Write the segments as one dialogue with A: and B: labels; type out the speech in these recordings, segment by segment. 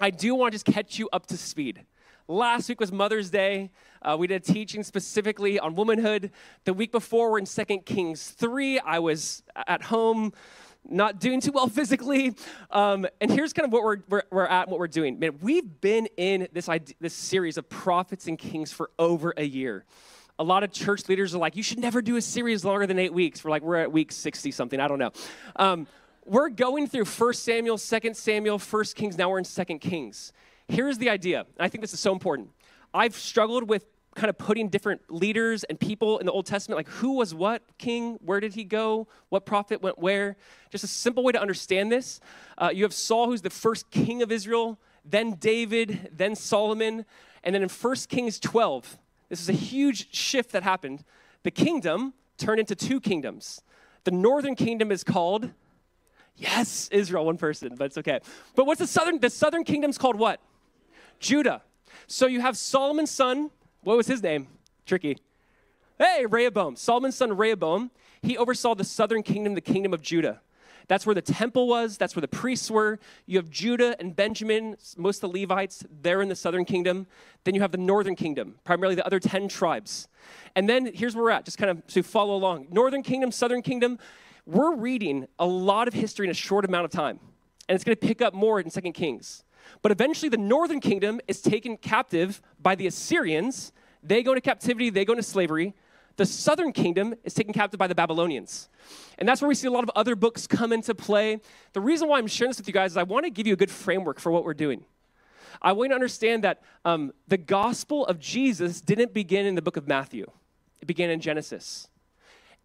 A: I do want to just catch you up to speed. Last week was Mother's Day. Uh, we did a teaching specifically on womanhood. The week before, we're in 2 Kings 3. I was at home, not doing too well physically. Um, and here's kind of what we're, we're, we're at and what we're doing. Man, we've been in this, this series of prophets and kings for over a year. A lot of church leaders are like, you should never do a series longer than eight weeks. We're like, we're at week 60 something. I don't know. Um, we're going through 1 Samuel, 2 Samuel, 1 Kings. Now we're in 2 Kings. Here's the idea. I think this is so important. I've struggled with kind of putting different leaders and people in the Old Testament, like who was what king, where did he go, what prophet went where. Just a simple way to understand this. Uh, you have Saul, who's the first king of Israel, then David, then Solomon. And then in 1 Kings 12, this is a huge shift that happened. The kingdom turned into two kingdoms. The northern kingdom is called, yes, Israel, one person, but it's okay. But what's the southern? The southern kingdom's called what? Judah. So you have Solomon's son. What was his name? Tricky. Hey, Rehoboam. Solomon's son Rehoboam. He oversaw the southern kingdom, the kingdom of Judah. That's where the temple was. That's where the priests were. You have Judah and Benjamin, most of the Levites, they're in the southern kingdom. Then you have the northern kingdom, primarily the other 10 tribes. And then here's where we're at, just kind of to follow along. Northern kingdom, southern kingdom, we're reading a lot of history in a short amount of time. And it's going to pick up more in Second Kings. But eventually, the northern kingdom is taken captive by the Assyrians. They go into captivity, they go into slavery. The southern kingdom is taken captive by the Babylonians. And that's where we see a lot of other books come into play. The reason why I'm sharing this with you guys is I want to give you a good framework for what we're doing. I want you to understand that um, the gospel of Jesus didn't begin in the book of Matthew, it began in Genesis.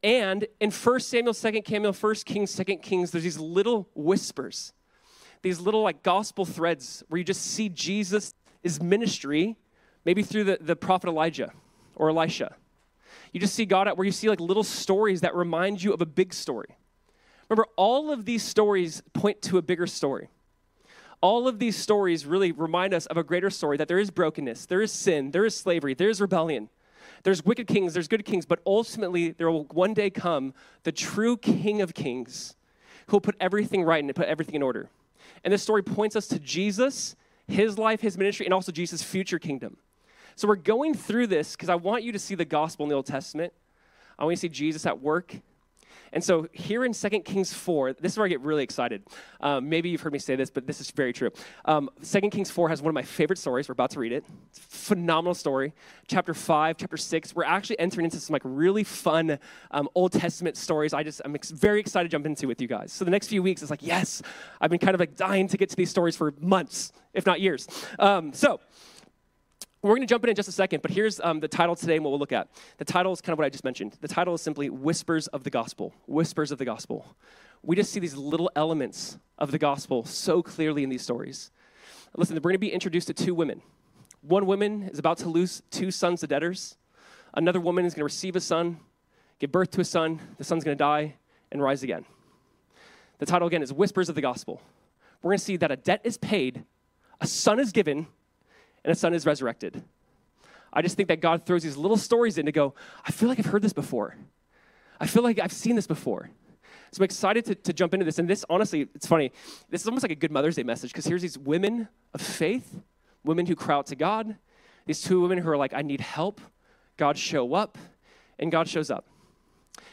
A: And in 1 Samuel, 2 Samuel, 1 Kings, 2 Kings, there's these little whispers these little like gospel threads where you just see Jesus' ministry, maybe through the, the prophet Elijah or Elisha. You just see God at where you see like little stories that remind you of a big story. Remember, all of these stories point to a bigger story. All of these stories really remind us of a greater story that there is brokenness, there is sin, there is slavery, there is rebellion. There's wicked kings, there's good kings, but ultimately there will one day come the true King of Kings who will put everything right and put everything in order. And this story points us to Jesus, his life, his ministry, and also Jesus' future kingdom. So we're going through this because I want you to see the gospel in the Old Testament. I want you to see Jesus at work and so here in 2 Kings 4, this is where I get really excited. Um, maybe you've heard me say this, but this is very true. Um, 2 Kings 4 has one of my favorite stories. We're about to read it. Phenomenal story. Chapter 5, chapter 6, we're actually entering into some like really fun um, Old Testament stories I just, I'm ex- very excited to jump into with you guys. So the next few weeks, it's like, yes, I've been kind of like dying to get to these stories for months, if not years. Um, so we're going to jump in in just a second, but here's um, the title today and what we'll look at. The title is kind of what I just mentioned. The title is simply Whispers of the Gospel. Whispers of the Gospel. We just see these little elements of the gospel so clearly in these stories. Listen, we're going to be introduced to two women. One woman is about to lose two sons to debtors. Another woman is going to receive a son, give birth to a son. The son's going to die and rise again. The title again is Whispers of the Gospel. We're going to see that a debt is paid, a son is given, and a son is resurrected. I just think that God throws these little stories in to go, I feel like I've heard this before. I feel like I've seen this before. So I'm excited to, to jump into this. And this, honestly, it's funny. This is almost like a good Mother's Day message because here's these women of faith, women who cry out to God, these two women who are like, I need help. God show up, and God shows up.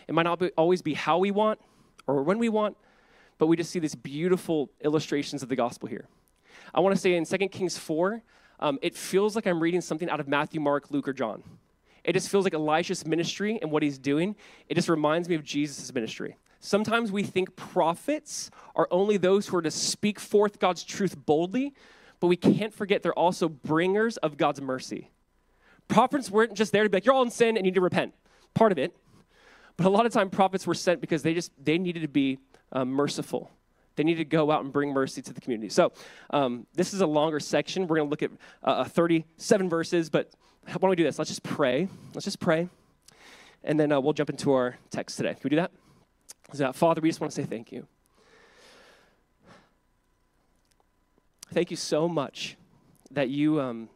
A: It might not be, always be how we want or when we want, but we just see these beautiful illustrations of the gospel here. I want to say in 2 Kings 4, um, it feels like I'm reading something out of Matthew, Mark, Luke, or John. It just feels like Elisha's ministry and what he's doing. It just reminds me of Jesus' ministry. Sometimes we think prophets are only those who are to speak forth God's truth boldly, but we can't forget they're also bringers of God's mercy. Prophets weren't just there to be like, you're all in sin and you need to repent. Part of it. But a lot of time prophets were sent because they just they needed to be uh, merciful they need to go out and bring mercy to the community. So, um, this is a longer section. We're going to look at uh, 37 verses, but why don't we do this? Let's just pray. Let's just pray, and then uh, we'll jump into our text today. Can we do that? So, Father, we just want to say thank you. Thank you so much that you um,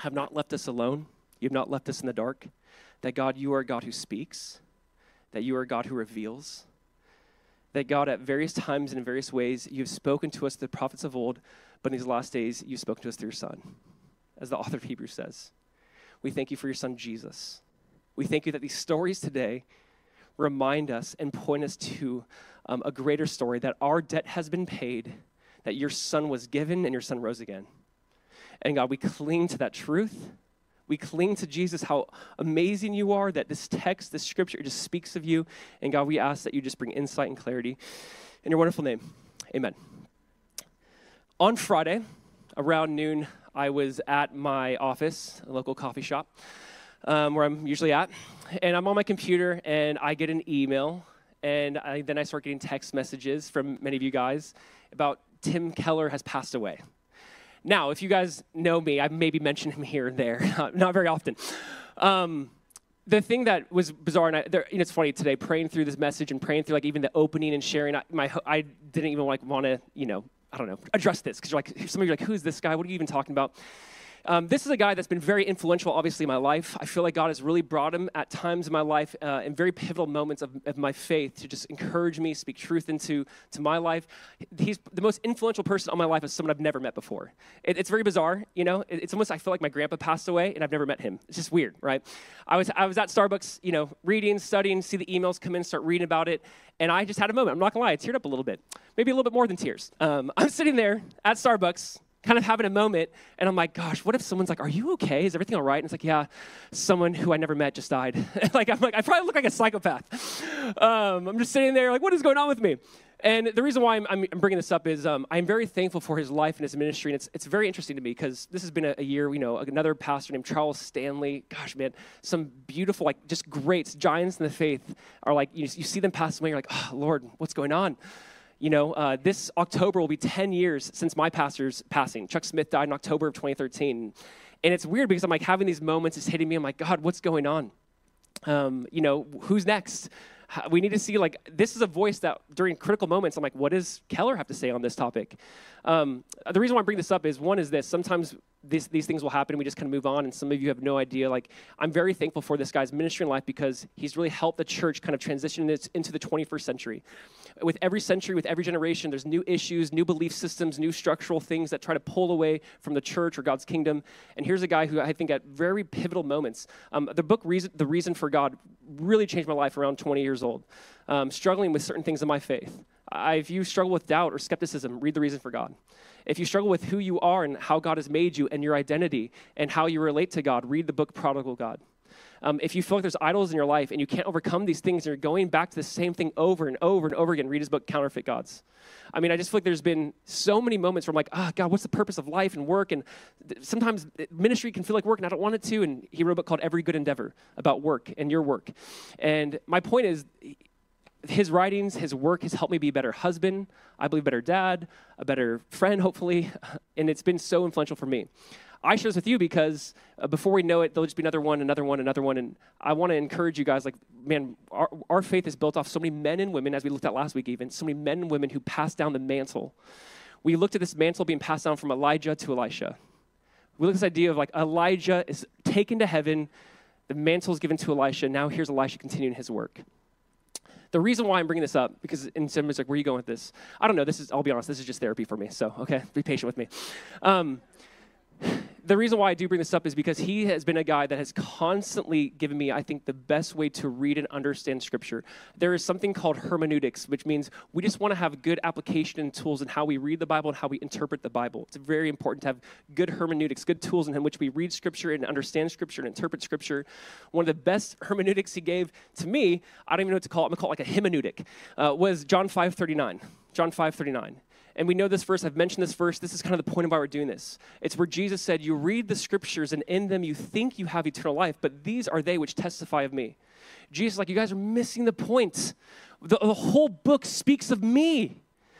A: have not left us alone. You have not left us in the dark. That God, you are a God who speaks. That you are a God who reveals that God, at various times and in various ways, you've spoken to us, through the prophets of old, but in these last days, you've spoken to us through your Son, as the author of Hebrews says. We thank you for your Son, Jesus. We thank you that these stories today remind us and point us to um, a greater story that our debt has been paid, that your Son was given, and your Son rose again. And God, we cling to that truth. We cling to Jesus, how amazing you are, that this text, this scripture just speaks of you. And God, we ask that you just bring insight and clarity. In your wonderful name, amen. On Friday, around noon, I was at my office, a local coffee shop, um, where I'm usually at. And I'm on my computer and I get an email. And I, then I start getting text messages from many of you guys about Tim Keller has passed away. Now, if you guys know me, I maybe mentioned him here and there, not very often. Um, the thing that was bizarre, and I, there, it's funny today, praying through this message and praying through like even the opening and sharing. I, my, I didn't even like want to, you know, I don't know, address this because you're like, some of you are like, who's this guy? What are you even talking about? Um, this is a guy that's been very influential, obviously, in my life. I feel like God has really brought him at times in my life, uh, in very pivotal moments of, of, my faith, to just encourage me, speak truth into to my life. He's the most influential person on my life is someone I've never met before. It, it's very bizarre, you know. It, it's almost I feel like my grandpa passed away and I've never met him. It's just weird, right? I was I was at Starbucks, you know, reading, studying, see the emails come in, start reading about it, and I just had a moment. I'm not gonna lie, I teared up a little bit, maybe a little bit more than tears. Um, I'm sitting there at Starbucks kind of having a moment, and I'm like, gosh, what if someone's like, are you okay? Is everything all right? And it's like, yeah, someone who I never met just died. like, I'm like, I probably look like a psychopath. Um, I'm just sitting there, like, what is going on with me? And the reason why I'm, I'm bringing this up is um, I'm very thankful for his life and his ministry. And it's, it's very interesting to me because this has been a, a, year, you know, another pastor named Charles Stanley. Gosh, man, some beautiful, like, just greats, giants in the faith are like, you, you see them pass away, you're like, oh, Lord, what's going on? You know, uh, this October will be 10 years since my pastor's passing. Chuck Smith died in October of 2013. And it's weird because I'm like having these moments, it's hitting me. I'm like, God, what's going on? Um, you know, who's next? We need to see, like, this is a voice that during critical moments, I'm like, what does Keller have to say on this topic? Um, the reason why I bring this up is one is this sometimes these, these things will happen and we just kind of move on and some of you have no idea like i'm very thankful for this guy's ministry in life because he's really helped the church kind of transition into the 21st century. With every century with every generation there's new issues new belief systems new structural things that try to pull away from the church or god's kingdom. And here's a guy who i think at very pivotal moments um, the book reason, the reason for god really changed my life around 20 years old. Um, struggling with certain things in my faith if you struggle with doubt or skepticism, read The Reason for God. If you struggle with who you are and how God has made you and your identity and how you relate to God, read the book Prodigal God. Um, if you feel like there's idols in your life and you can't overcome these things and you're going back to the same thing over and over and over again, read his book, Counterfeit Gods. I mean, I just feel like there's been so many moments where I'm like, oh, God, what's the purpose of life and work? And sometimes ministry can feel like work and I don't want it to. And he wrote a book called Every Good Endeavor about work and your work. And my point is, his writings, his work has helped me be a better husband, I believe better dad, a better friend, hopefully, and it's been so influential for me. I share this with you because uh, before we know it, there'll just be another one, another one, another one, and I want to encourage you guys. Like, man, our, our faith is built off so many men and women, as we looked at last week, even so many men and women who passed down the mantle. We looked at this mantle being passed down from Elijah to Elisha. We look at this idea of like Elijah is taken to heaven, the mantle is given to Elisha. Now here's Elisha continuing his work. The reason why I'm bringing this up, because in somebody's like, where are you going with this? I don't know. This is, I'll be honest, this is just therapy for me. So, okay, be patient with me. Um, the reason why I do bring this up is because he has been a guy that has constantly given me, I think, the best way to read and understand Scripture. There is something called hermeneutics, which means we just want to have good application and tools in how we read the Bible and how we interpret the Bible. It's very important to have good hermeneutics, good tools in which we read Scripture and understand Scripture and interpret Scripture. One of the best hermeneutics he gave to me, I don't even know what to call it, I'm going to call it like a hymneutic, uh, was John 5 39. John 5 39. And we know this verse, I've mentioned this verse. This is kind of the point of why we're doing this. It's where Jesus said, You read the scriptures, and in them you think you have eternal life, but these are they which testify of me. Jesus, like, you guys are missing the point. The, the whole book speaks of me.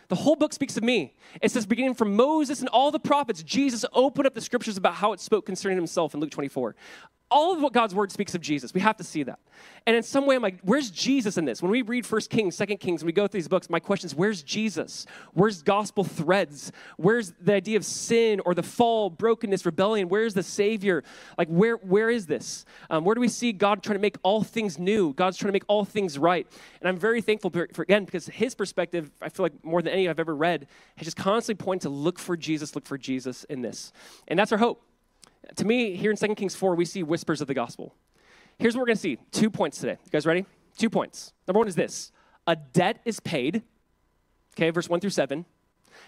A: The whole book speaks of me. It says, beginning from Moses and all the prophets, Jesus opened up the scriptures about how it spoke concerning himself in Luke 24. All of what God's word speaks of Jesus. We have to see that. And in some way, I'm like, where's Jesus in this? When we read First Kings, Second Kings, when we go through these books, my question is, where's Jesus? Where's gospel threads? Where's the idea of sin or the fall, brokenness, rebellion? Where's the Savior? Like, where, where is this? Um, where do we see God trying to make all things new? God's trying to make all things right. And I'm very thankful for, for again, because his perspective, I feel like more than any I've ever read, has just constantly pointed to look for Jesus, look for Jesus in this. And that's our hope. To me, here in 2 Kings 4, we see whispers of the gospel. Here's what we're going to see two points today. You guys ready? Two points. Number one is this a debt is paid. Okay, verse 1 through 7.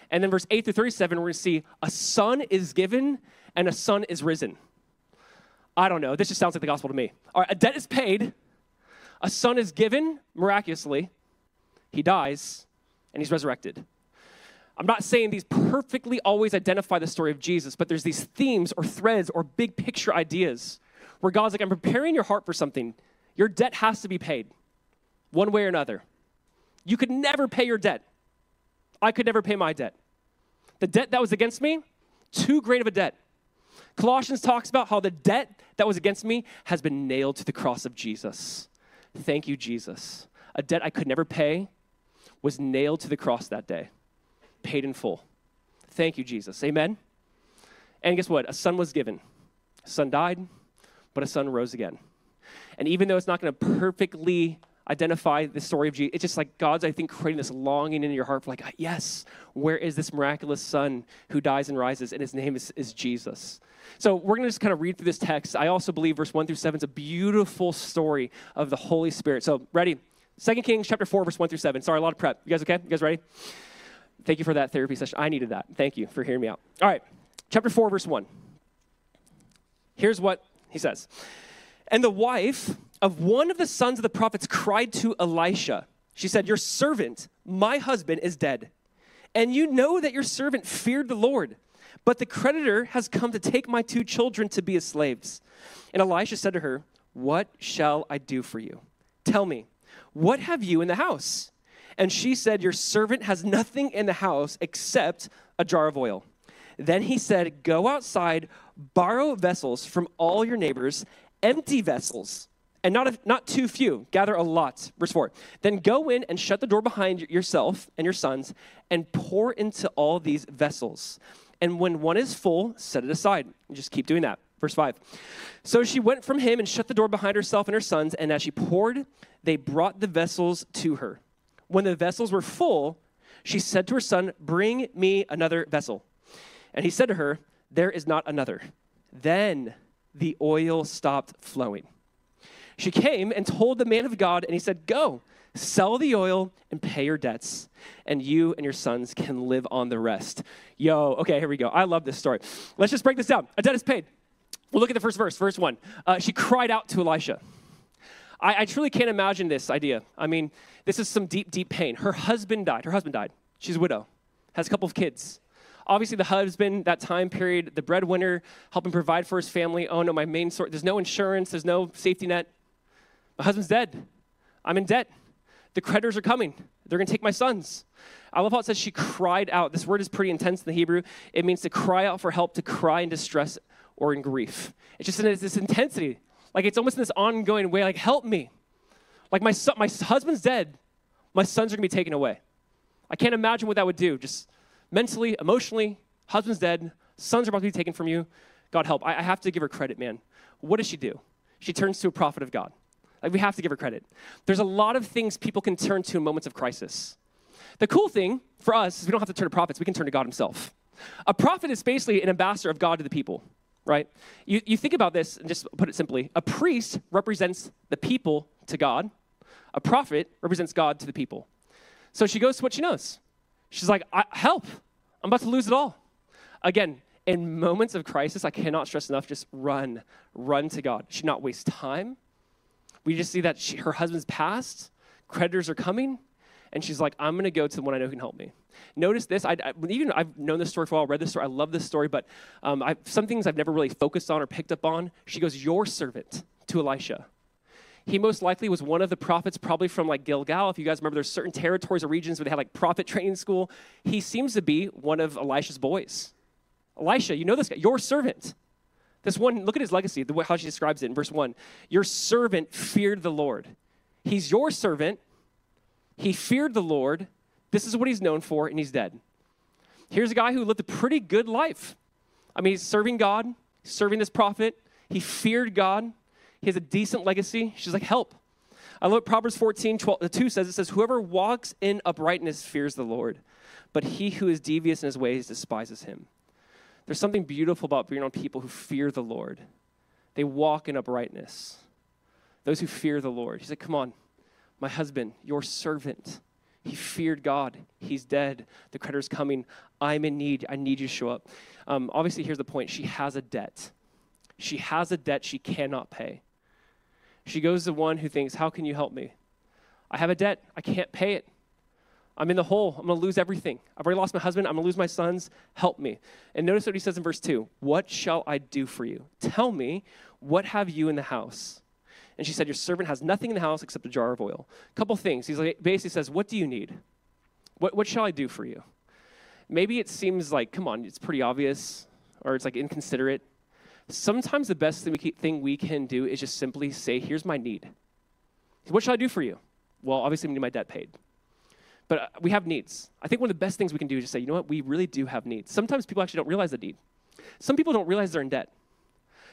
A: And then verse 8 through 37, we're going to see a son is given and a son is risen. I don't know. This just sounds like the gospel to me. All right, a debt is paid, a son is given miraculously, he dies, and he's resurrected. I'm not saying these perfectly always identify the story of Jesus, but there's these themes or threads or big picture ideas where God's like, I'm preparing your heart for something. Your debt has to be paid one way or another. You could never pay your debt. I could never pay my debt. The debt that was against me, too great of a debt. Colossians talks about how the debt that was against me has been nailed to the cross of Jesus. Thank you, Jesus. A debt I could never pay was nailed to the cross that day paid in full. Thank you, Jesus. Amen. And guess what? A son was given. A son died, but a son rose again. And even though it's not going to perfectly identify the story of Jesus, it's just like God's, I think, creating this longing in your heart for, like, ah, yes, where is this miraculous son who dies and rises? And his name is, is Jesus. So we're going to just kind of read through this text. I also believe verse 1 through 7 is a beautiful story of the Holy Spirit. So, ready? Second Kings chapter 4, verse 1 through 7. Sorry, a lot of prep. You guys okay? You guys ready? Thank you for that therapy session. I needed that. Thank you for hearing me out. All right, chapter 4, verse 1. Here's what he says And the wife of one of the sons of the prophets cried to Elisha. She said, Your servant, my husband, is dead. And you know that your servant feared the Lord. But the creditor has come to take my two children to be his slaves. And Elisha said to her, What shall I do for you? Tell me, what have you in the house? And she said, Your servant has nothing in the house except a jar of oil. Then he said, Go outside, borrow vessels from all your neighbors, empty vessels, and not, a, not too few, gather a lot. Verse 4. Then go in and shut the door behind yourself and your sons, and pour into all these vessels. And when one is full, set it aside. And just keep doing that. Verse 5. So she went from him and shut the door behind herself and her sons, and as she poured, they brought the vessels to her. When the vessels were full, she said to her son, Bring me another vessel. And he said to her, There is not another. Then the oil stopped flowing. She came and told the man of God, and he said, Go, sell the oil and pay your debts, and you and your sons can live on the rest. Yo, okay, here we go. I love this story. Let's just break this down. A debt is paid. We'll look at the first verse, verse one. Uh, she cried out to Elisha. I, I truly can't imagine this idea. I mean, this is some deep, deep pain. Her husband died. Her husband died. She's a widow, has a couple of kids. Obviously, the husband, that time period, the breadwinner, helping provide for his family. Oh no, my main source, there's no insurance, there's no safety net. My husband's dead. I'm in debt. The creditors are coming. They're going to take my sons. I love how it says she cried out. This word is pretty intense in the Hebrew. It means to cry out for help, to cry in distress or in grief. It's just in this intensity. Like it's almost in this ongoing way, like, help me. Like my son, my husband's dead. My sons are gonna be taken away. I can't imagine what that would do. Just mentally, emotionally, husband's dead, sons are about to be taken from you. God help. I, I have to give her credit, man. What does she do? She turns to a prophet of God. Like we have to give her credit. There's a lot of things people can turn to in moments of crisis. The cool thing for us is we don't have to turn to prophets, we can turn to God Himself. A prophet is basically an ambassador of God to the people right? You, you think about this, and just put it simply a priest represents the people to God, a prophet represents God to the people. So she goes to what she knows. She's like, Help, I'm about to lose it all. Again, in moments of crisis, I cannot stress enough just run, run to God. She not waste time. We just see that she, her husband's passed, creditors are coming, and she's like, I'm going to go to the one I know can help me. Notice this. I, I, even I've known this story for a while, read this story. I love this story, but um, I, some things I've never really focused on or picked up on. She goes, Your servant to Elisha. He most likely was one of the prophets, probably from like Gilgal. If you guys remember, there's certain territories or regions where they had like prophet training school. He seems to be one of Elisha's boys. Elisha, you know this guy, your servant. This one, look at his legacy, the way how she describes it in verse one. Your servant feared the Lord. He's your servant. He feared the Lord. This is what he's known for, and he's dead. Here's a guy who lived a pretty good life. I mean, he's serving God, serving this prophet. He feared God. He has a decent legacy. She's like, help. I love Proverbs 14, 12, uh, 2 says. It says, Whoever walks in uprightness fears the Lord, but he who is devious in his ways despises him. There's something beautiful about being on people who fear the Lord. They walk in uprightness. Those who fear the Lord. He said, Come on, my husband, your servant. He feared God. He's dead. The creditor's coming. I'm in need. I need you to show up. Um, obviously, here's the point she has a debt. She has a debt she cannot pay. She goes to one who thinks, How can you help me? I have a debt. I can't pay it. I'm in the hole. I'm going to lose everything. I've already lost my husband. I'm going to lose my sons. Help me. And notice what he says in verse 2 What shall I do for you? Tell me, what have you in the house? And she said, Your servant has nothing in the house except a jar of oil. A couple things. He like, basically says, What do you need? What, what shall I do for you? Maybe it seems like, come on, it's pretty obvious, or it's like inconsiderate. Sometimes the best thing we can do is just simply say, Here's my need. What shall I do for you? Well, obviously, we need my debt paid. But uh, we have needs. I think one of the best things we can do is just say, you know what, we really do have needs. Sometimes people actually don't realize the need. Some people don't realize they're in debt.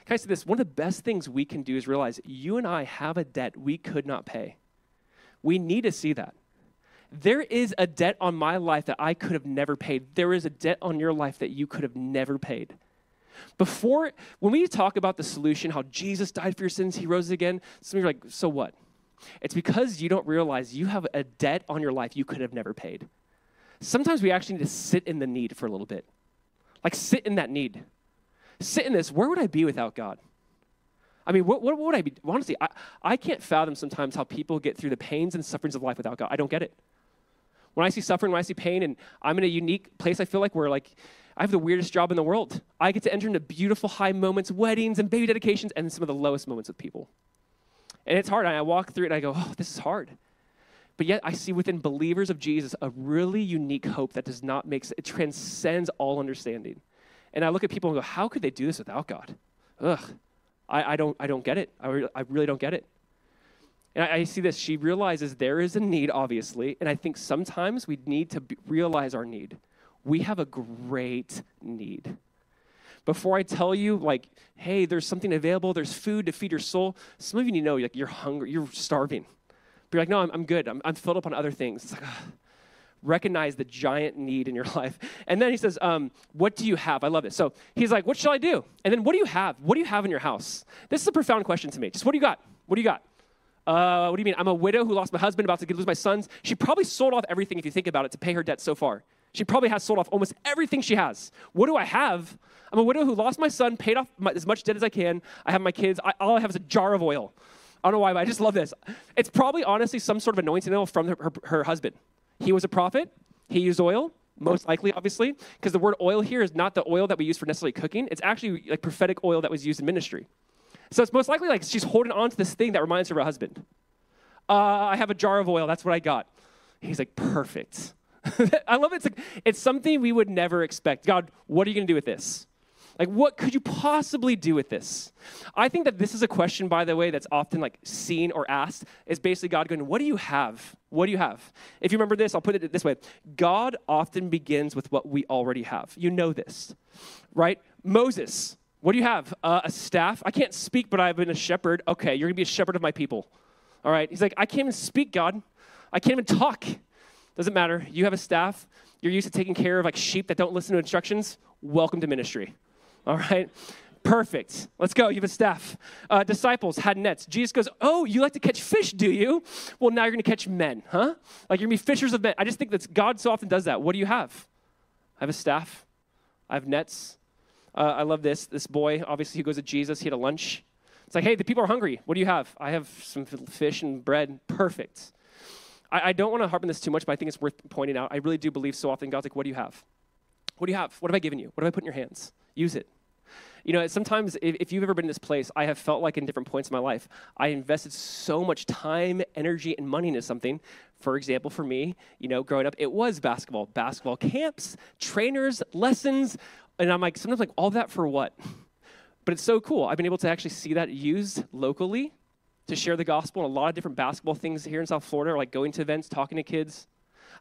A: Can I say this? One of the best things we can do is realize you and I have a debt we could not pay. We need to see that. There is a debt on my life that I could have never paid. There is a debt on your life that you could have never paid. Before, when we talk about the solution, how Jesus died for your sins, he rose again, some of you are like, so what? It's because you don't realize you have a debt on your life you could have never paid. Sometimes we actually need to sit in the need for a little bit. Like, sit in that need. Sit in this. Where would I be without God? I mean, what, what, would I be? Honestly, I, I can't fathom sometimes how people get through the pains and sufferings of life without God. I don't get it. When I see suffering, when I see pain, and I'm in a unique place, I feel like we're like, I have the weirdest job in the world. I get to enter into beautiful high moments, weddings, and baby dedications, and some of the lowest moments with people. And it's hard. I walk through it and I go, oh, this is hard. But yet I see within believers of Jesus a really unique hope that does not make it transcends all understanding. And I look at people and go, how could they do this without God? Ugh. I, I don't I don't get it. I, re- I really don't get it. And I, I, see this. She realizes there is a need, obviously, and I think sometimes we need to realize our need. We have a great need before I tell you, like, hey, there's something available, there's food to feed your soul, some of you need to know, like, you're hungry, you're starving. But you're like, no, I'm, I'm good. I'm, I'm filled up on other things. It's like, ugh. Recognize the giant need in your life. And then he says, um, what do you have? I love it. So he's like, what shall I do? And then what do you have? What do you have in your house? This is a profound question to me. Just what do you got? What do you got? Uh, what do you mean? I'm a widow who lost my husband, about to lose my sons. She probably sold off everything, if you think about it, to pay her debt so far. She probably has sold off almost everything she has. What do I have? I'm a widow who lost my son, paid off my, as much debt as I can. I have my kids. I, all I have is a jar of oil. I don't know why, but I just love this. It's probably honestly some sort of anointing oil from her, her, her husband. He was a prophet. He used oil, most likely, obviously, because the word oil here is not the oil that we use for necessarily cooking. It's actually like prophetic oil that was used in ministry. So it's most likely like she's holding on to this thing that reminds her of her husband. Uh, I have a jar of oil. That's what I got. He's like, perfect. I love it. It's, like, it's something we would never expect. God, what are you going to do with this? Like, what could you possibly do with this? I think that this is a question, by the way, that's often like seen or asked. Is basically God going, "What do you have? What do you have?" If you remember this, I'll put it this way: God often begins with what we already have. You know this, right? Moses, what do you have? Uh, a staff. I can't speak, but I've been a shepherd. Okay, you're gonna be a shepherd of my people. All right. He's like, I can't even speak, God. I can't even talk. Doesn't matter. You have a staff. You're used to taking care of like sheep that don't listen to instructions. Welcome to ministry. All right? Perfect. Let's go. You have a staff. Uh, disciples had nets. Jesus goes, Oh, you like to catch fish, do you? Well, now you're going to catch men, huh? Like you're going to be fishers of men. I just think that God so often does that. What do you have? I have a staff. I have nets. Uh, I love this. This boy, obviously, he goes to Jesus. He had a lunch. It's like, hey, the people are hungry. What do you have? I have some fish and bread. Perfect. I, I don't want to harp on this too much, but I think it's worth pointing out. I really do believe so often God's like, what do you have? What do you have? What have I given you? What have I put in your hands? Use it. You know, sometimes if, if, you've ever been in this place, I have felt like in different points in my life, I invested so much time, energy, and money into something. For example, for me, you know, growing up, it was basketball, basketball camps, trainers, lessons, and I'm like, sometimes like, all that for what? But it's so cool. I've been able to actually see that used locally to share the gospel and a lot of different basketball things here in South Florida, like going to events, talking to kids.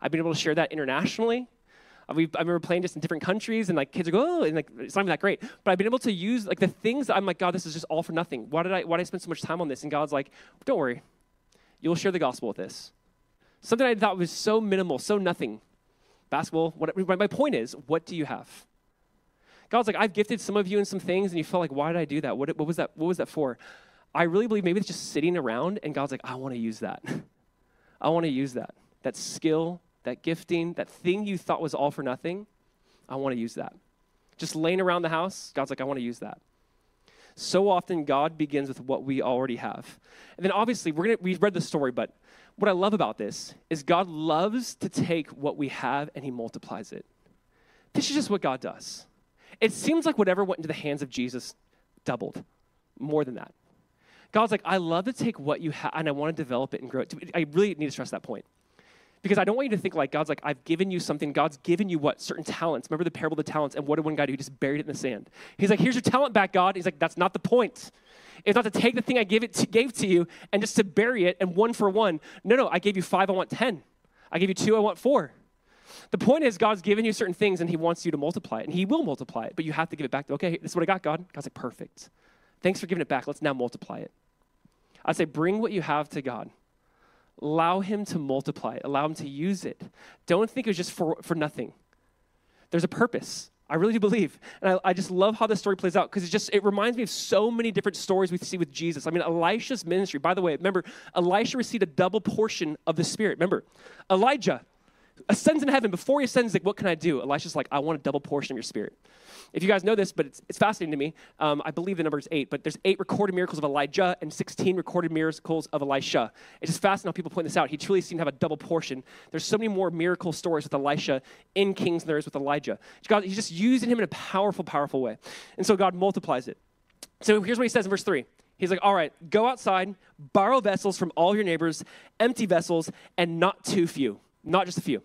A: I've been able to share that internationally. Uh, we I remember playing just in different countries, and like kids are go, oh, and like it's not even that great. But I've been able to use like the things that I'm like, God, this is just all for nothing. Why did I why did I spend so much time on this? And God's like, don't worry, you'll share the gospel with this. Something I thought was so minimal, so nothing. Basketball. What, my point is, what do you have? God's like, I've gifted some of you in some things, and you felt like, why did I do that? What, what was that? What was that for? I really believe maybe it's just sitting around, and God's like, I want to use that. I want to use that. That skill, that gifting, that thing you thought was all for nothing, I want to use that. Just laying around the house, God's like, I want to use that. So often, God begins with what we already have. And then obviously, we're gonna, we've read the story, but what I love about this is God loves to take what we have and he multiplies it. This is just what God does. It seems like whatever went into the hands of Jesus doubled, more than that. God's like, I love to take what you have and I want to develop it and grow it. I really need to stress that point. Because I don't want you to think like God's like, I've given you something. God's given you what? Certain talents. Remember the parable of the talents? And what did one guy do? He just buried it in the sand. He's like, here's your talent back, God. He's like, that's not the point. It's not to take the thing I gave, it to, gave to you and just to bury it and one for one. No, no, I gave you five, I want 10. I gave you two, I want four. The point is, God's given you certain things and He wants you to multiply it, and He will multiply it, but you have to give it back. Okay, this is what I got, God. God's like, perfect. Thanks for giving it back. Let's now multiply it. I'd say, bring what you have to God. Allow Him to multiply it, allow Him to use it. Don't think it was just for, for nothing. There's a purpose. I really do believe. And I, I just love how this story plays out because it just it reminds me of so many different stories we see with Jesus. I mean, Elisha's ministry, by the way, remember, Elisha received a double portion of the Spirit. Remember, Elijah ascends in heaven. Before he ascends, like, what can I do? Elisha's like, I want a double portion of your spirit. If you guys know this, but it's, it's fascinating to me, um, I believe the number is eight, but there's eight recorded miracles of Elijah and 16 recorded miracles of Elisha. It's just fascinating how people point this out. He truly seemed to have a double portion. There's so many more miracle stories with Elisha in Kings than there is with Elijah. God, he's just using him in a powerful, powerful way. And so God multiplies it. So here's what he says in verse 3. He's like, all right, go outside, borrow vessels from all your neighbors, empty vessels, and not too few, not just a few.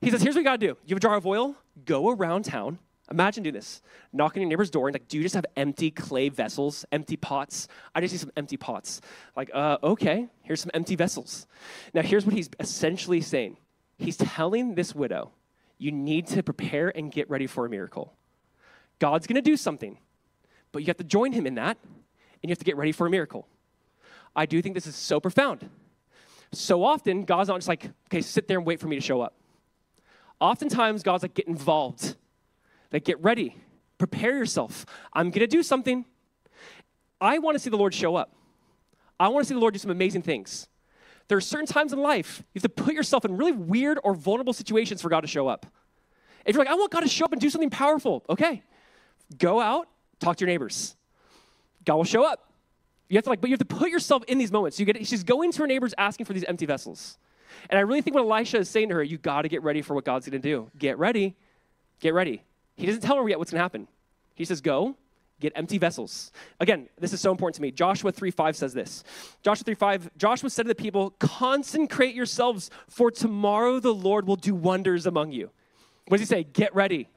A: He says, here's what you gotta do. You have a jar of oil, go around town, Imagine doing this. Knock on your neighbor's door and like, do you just have empty clay vessels, empty pots? I just see some empty pots. Like, uh, okay, here's some empty vessels. Now, here's what he's essentially saying. He's telling this widow, you need to prepare and get ready for a miracle. God's gonna do something, but you have to join him in that, and you have to get ready for a miracle. I do think this is so profound. So often, God's not just like, okay, sit there and wait for me to show up. Oftentimes, God's like, get involved like, get ready, prepare yourself. I'm going to do something. I want to see the Lord show up. I want to see the Lord do some amazing things. There are certain times in life you have to put yourself in really weird or vulnerable situations for God to show up. If you're like, I want God to show up and do something powerful, okay, go out, talk to your neighbors. God will show up. You have to like, but you have to put yourself in these moments. You get, she's going to her neighbors asking for these empty vessels. And I really think what Elisha is saying to her, you got to get ready for what God's going to do. Get ready. Get ready. He doesn't tell her yet what's going to happen. He says, Go, get empty vessels. Again, this is so important to me. Joshua 3 5 says this. Joshua 3 5, Joshua said to the people, Consecrate yourselves, for tomorrow the Lord will do wonders among you. What does he say? Get ready.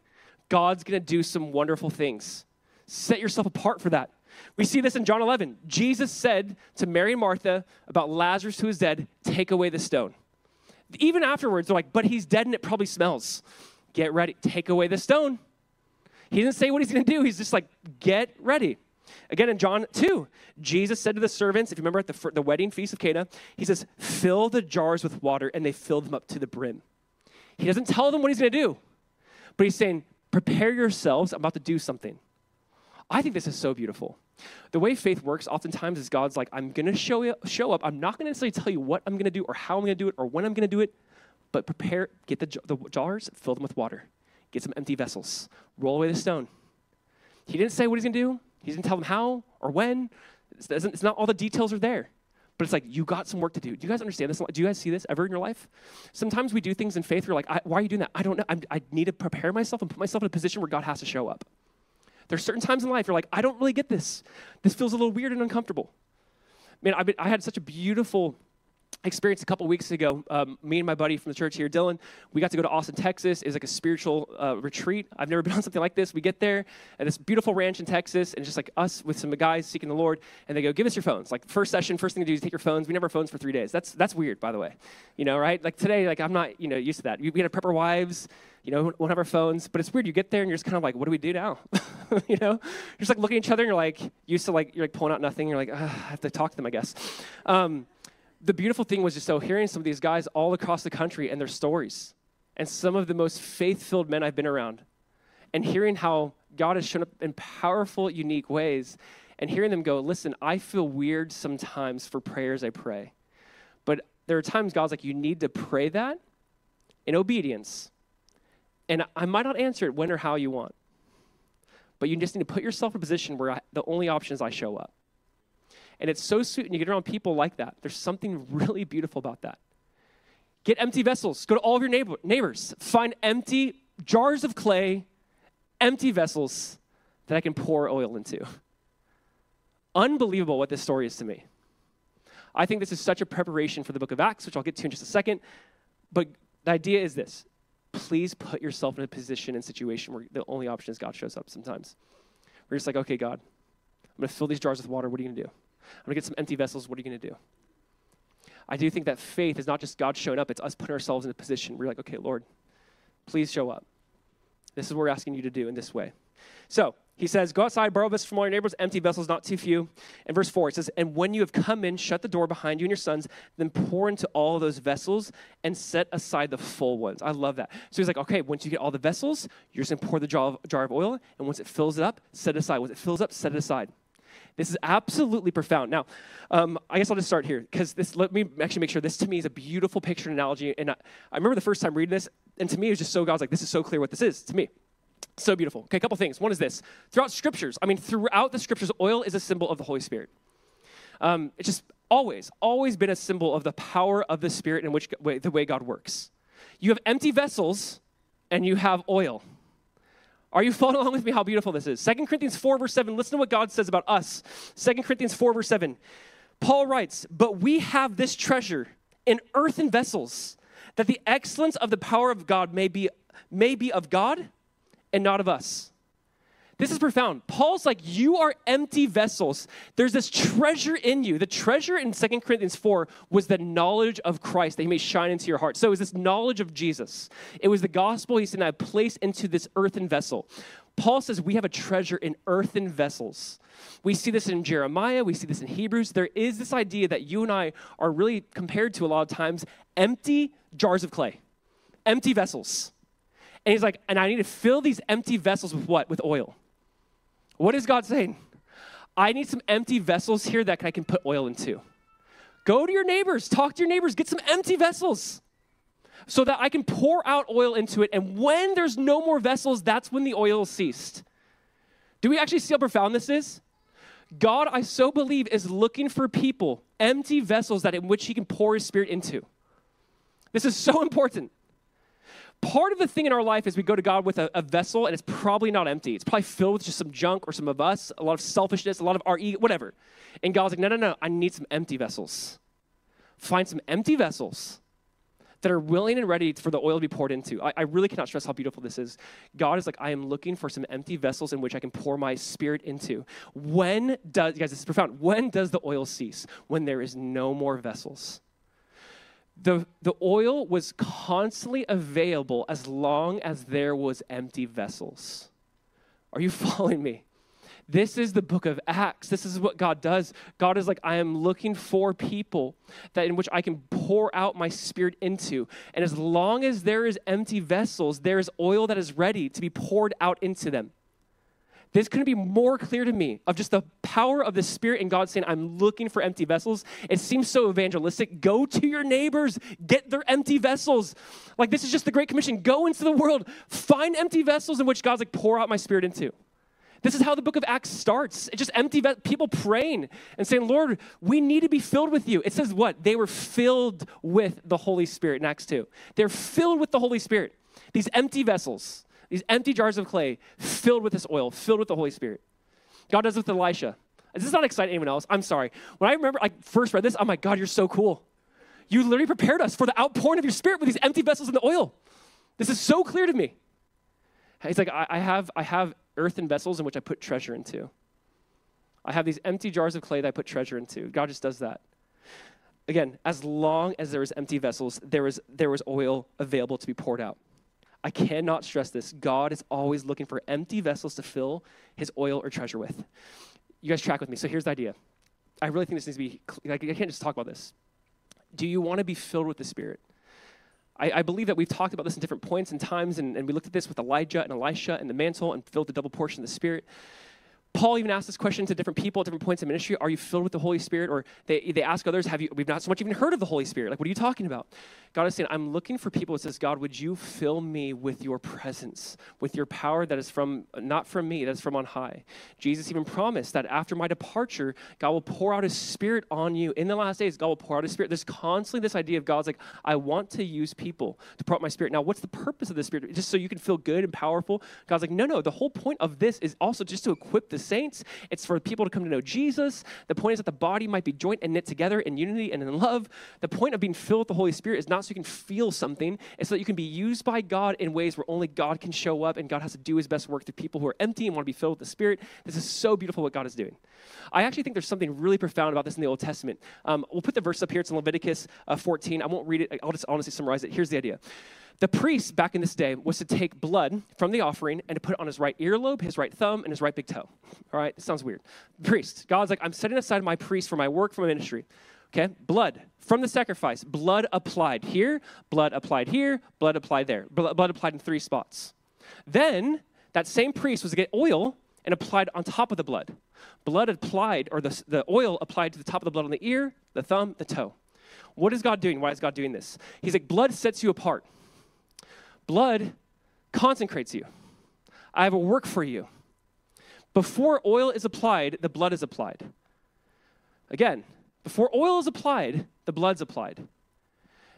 A: God's going to do some wonderful things. Set yourself apart for that. We see this in John 11. Jesus said to Mary and Martha about Lazarus who is dead, Take away the stone. Even afterwards, they're like, But he's dead and it probably smells. Get ready. Take away the stone. He didn't say what he's going to do. He's just like, get ready. Again, in John 2, Jesus said to the servants, if you remember at the, the wedding feast of Cana, he says, fill the jars with water, and they filled them up to the brim. He doesn't tell them what he's going to do, but he's saying, prepare yourselves. I'm about to do something. I think this is so beautiful. The way faith works oftentimes is God's like, I'm going to show, show up. I'm not going to necessarily tell you what I'm going to do or how I'm going to do it or when I'm going to do it, but prepare, get the, the jars, fill them with water get some empty vessels, roll away the stone. He didn't say what he's going to do. He didn't tell them how or when. It's, not all the details are there. But it's like, you got some work to do. Do you guys understand this? Do you guys see this ever in your life? Sometimes we do things in faith, we're like, why are you doing that? I don't know. I'm, i need to prepare myself and put myself in a position where God has to show up. There's certain times in life you're like, I don't really get this. This feels a little weird and uncomfortable. Man, been, I had such a beautiful experienced a couple weeks ago. Um, me and my buddy from the church here, Dylan, we got to go to Austin, Texas. It's like a spiritual uh, retreat. I've never been on something like this. We get there at this beautiful ranch in Texas, and just like us with some guys seeking the Lord, and they go, "Give us your phones." Like first session, first thing to do is take your phones. We never phones for three days. That's that's weird, by the way. You know, right? Like today, like I'm not you know used to that. We had to prep our wives. You know, won't have our phones, but it's weird. You get there and you're just kind of like, "What do we do now?" you know, you're just like looking at each other and you're like used to like you're like pulling out nothing. You're like, I have to talk to them, I guess. Um, the beautiful thing was just so hearing some of these guys all across the country and their stories, and some of the most faith filled men I've been around, and hearing how God has shown up in powerful, unique ways, and hearing them go, Listen, I feel weird sometimes for prayers I pray. But there are times God's like, You need to pray that in obedience. And I might not answer it when or how you want, but you just need to put yourself in a position where I, the only option is I show up. And it's so sweet when you get around people like that. There's something really beautiful about that. Get empty vessels. Go to all of your neighbor, neighbors. Find empty jars of clay, empty vessels that I can pour oil into. Unbelievable what this story is to me. I think this is such a preparation for the book of Acts, which I'll get to in just a second. But the idea is this please put yourself in a position and situation where the only option is God shows up sometimes. We're just like, okay, God, I'm going to fill these jars with water. What are you going to do? I'm going to get some empty vessels. What are you going to do? I do think that faith is not just God showing up, it's us putting ourselves in a position where you're like, okay, Lord, please show up. This is what we're asking you to do in this way. So he says, Go outside, borrow vessels from all your neighbors, empty vessels, not too few. And verse 4, it says, And when you have come in, shut the door behind you and your sons, then pour into all those vessels and set aside the full ones. I love that. So he's like, Okay, once you get all the vessels, you're just going to pour the jar of, jar of oil, and once it fills it up, set it aside. Once it fills up, set it aside. This is absolutely profound. Now, um, I guess I'll just start here because this. Let me actually make sure this to me is a beautiful picture and analogy. And I, I remember the first time reading this, and to me it was just so God's like, this is so clear what this is to me. So beautiful. Okay, a couple things. One is this: throughout scriptures, I mean, throughout the scriptures, oil is a symbol of the Holy Spirit. Um, it's just always, always been a symbol of the power of the Spirit in which way, the way God works. You have empty vessels, and you have oil. Are you following along with me how beautiful this is? Second Corinthians 4, verse 7. Listen to what God says about us. Second Corinthians 4, verse 7. Paul writes, But we have this treasure in earthen vessels, that the excellence of the power of God may be, may be of God and not of us. This is profound. Paul's like, You are empty vessels. There's this treasure in you. The treasure in Second Corinthians 4 was the knowledge of Christ that he may shine into your heart. So it was this knowledge of Jesus. It was the gospel he said, I place into this earthen vessel. Paul says we have a treasure in earthen vessels. We see this in Jeremiah, we see this in Hebrews. There is this idea that you and I are really compared to a lot of times empty jars of clay, empty vessels. And he's like, and I need to fill these empty vessels with what? With oil. What is God saying? I need some empty vessels here that I can put oil into. Go to your neighbors, talk to your neighbors, get some empty vessels so that I can pour out oil into it. And when there's no more vessels, that's when the oil ceased. Do we actually see how profound this is? God, I so believe, is looking for people, empty vessels that in which he can pour his spirit into. This is so important part of the thing in our life is we go to God with a, a, vessel and it's probably not empty. It's probably filled with just some junk or some of us, a lot of selfishness, a lot of our ego, whatever. And God's like, no, no, no, I need some empty vessels. Find some empty vessels that are willing and ready for the oil to be poured into. I, I really cannot stress how beautiful this is. God is like, I am looking for some empty vessels in which I can pour my spirit into. When does, guys, this is profound. When does the oil cease? When there is no more vessels the, the oil was constantly available as long as there was empty vessels. Are you following me? This is the book of Acts. This is what God does. God is like, I am looking for people that in which I can pour out my spirit into. And as long as there is empty vessels, there is oil that is ready to be poured out into them. This couldn't be more clear to me of just the power of the Spirit and God saying, I'm looking for empty vessels. It seems so evangelistic. Go to your neighbors, get their empty vessels. Like, this is just the Great Commission. Go into the world, find empty vessels in which God's like, pour out my Spirit into. This is how the book of Acts starts. It's just empty ve- people praying and saying, Lord, we need to be filled with you. It says what? They were filled with the Holy Spirit in Acts 2. They're filled with the Holy Spirit. These empty vessels these empty jars of clay filled with this oil, filled with the Holy Spirit. God does it with Elisha. Does this not excite anyone else? I'm sorry. When I remember, I first read this, I'm like, God, you're so cool. You literally prepared us for the outpouring of your spirit with these empty vessels and the oil. This is so clear to me. He's like, I, I have, I have earthen vessels in which I put treasure into. I have these empty jars of clay that I put treasure into. God just does that. Again, as long as there is empty vessels, there is there was oil available to be poured out. I cannot stress this. God is always looking for empty vessels to fill his oil or treasure with. You guys track with me. So here's the idea. I really think this needs to be, like, I can't just talk about this. Do you want to be filled with the Spirit? I, I, believe that we've talked about this in different points and times, and, and we looked at this with Elijah and Elisha and the mantle and filled the double portion of the Spirit. Paul even asked this question to different people at different points in ministry Are you filled with the Holy Spirit? Or they, they ask others, Have you, we've not so much even heard of the Holy Spirit. Like, what are you talking about? God is saying, I'm looking for people that says, God, would you fill me with your presence, with your power that is from, not from me, that's from on high. Jesus even promised that after my departure, God will pour out his spirit on you. In the last days, God will pour out his spirit. There's constantly this idea of God's like, I want to use people to pour out my spirit. Now, what's the purpose of the spirit? Just so you can feel good and powerful? God's like, no, no, the whole point of this is also just to equip the saints. It's for people to come to know Jesus. The point is that the body might be joint and knit together in unity and in love. The point of being filled with the Holy Spirit is not so you can feel something. It's so that you can be used by God in ways where only God can show up and God has to do his best work through people who are empty and want to be filled with the Spirit. This is so beautiful what God is doing. I actually think there's something really profound about this in the Old Testament. Um, we'll put the verse up here. It's in Leviticus uh, 14. I won't read it. I'll just honestly summarize it. Here's the idea. The priest back in this day was to take blood from the offering and to put it on his right earlobe, his right thumb, and his right big toe. All right, it sounds weird. Priest, God's like, I'm setting aside my priest for my work, for my ministry. Okay, blood from the sacrifice, blood applied here, blood applied here, blood applied there, blood applied in three spots. Then that same priest was to get oil and applied on top of the blood. Blood applied, or the, the oil applied to the top of the blood on the ear, the thumb, the toe. What is God doing? Why is God doing this? He's like, blood sets you apart. Blood consecrates you. I have a work for you. Before oil is applied, the blood is applied. Again, before oil is applied, the blood's applied.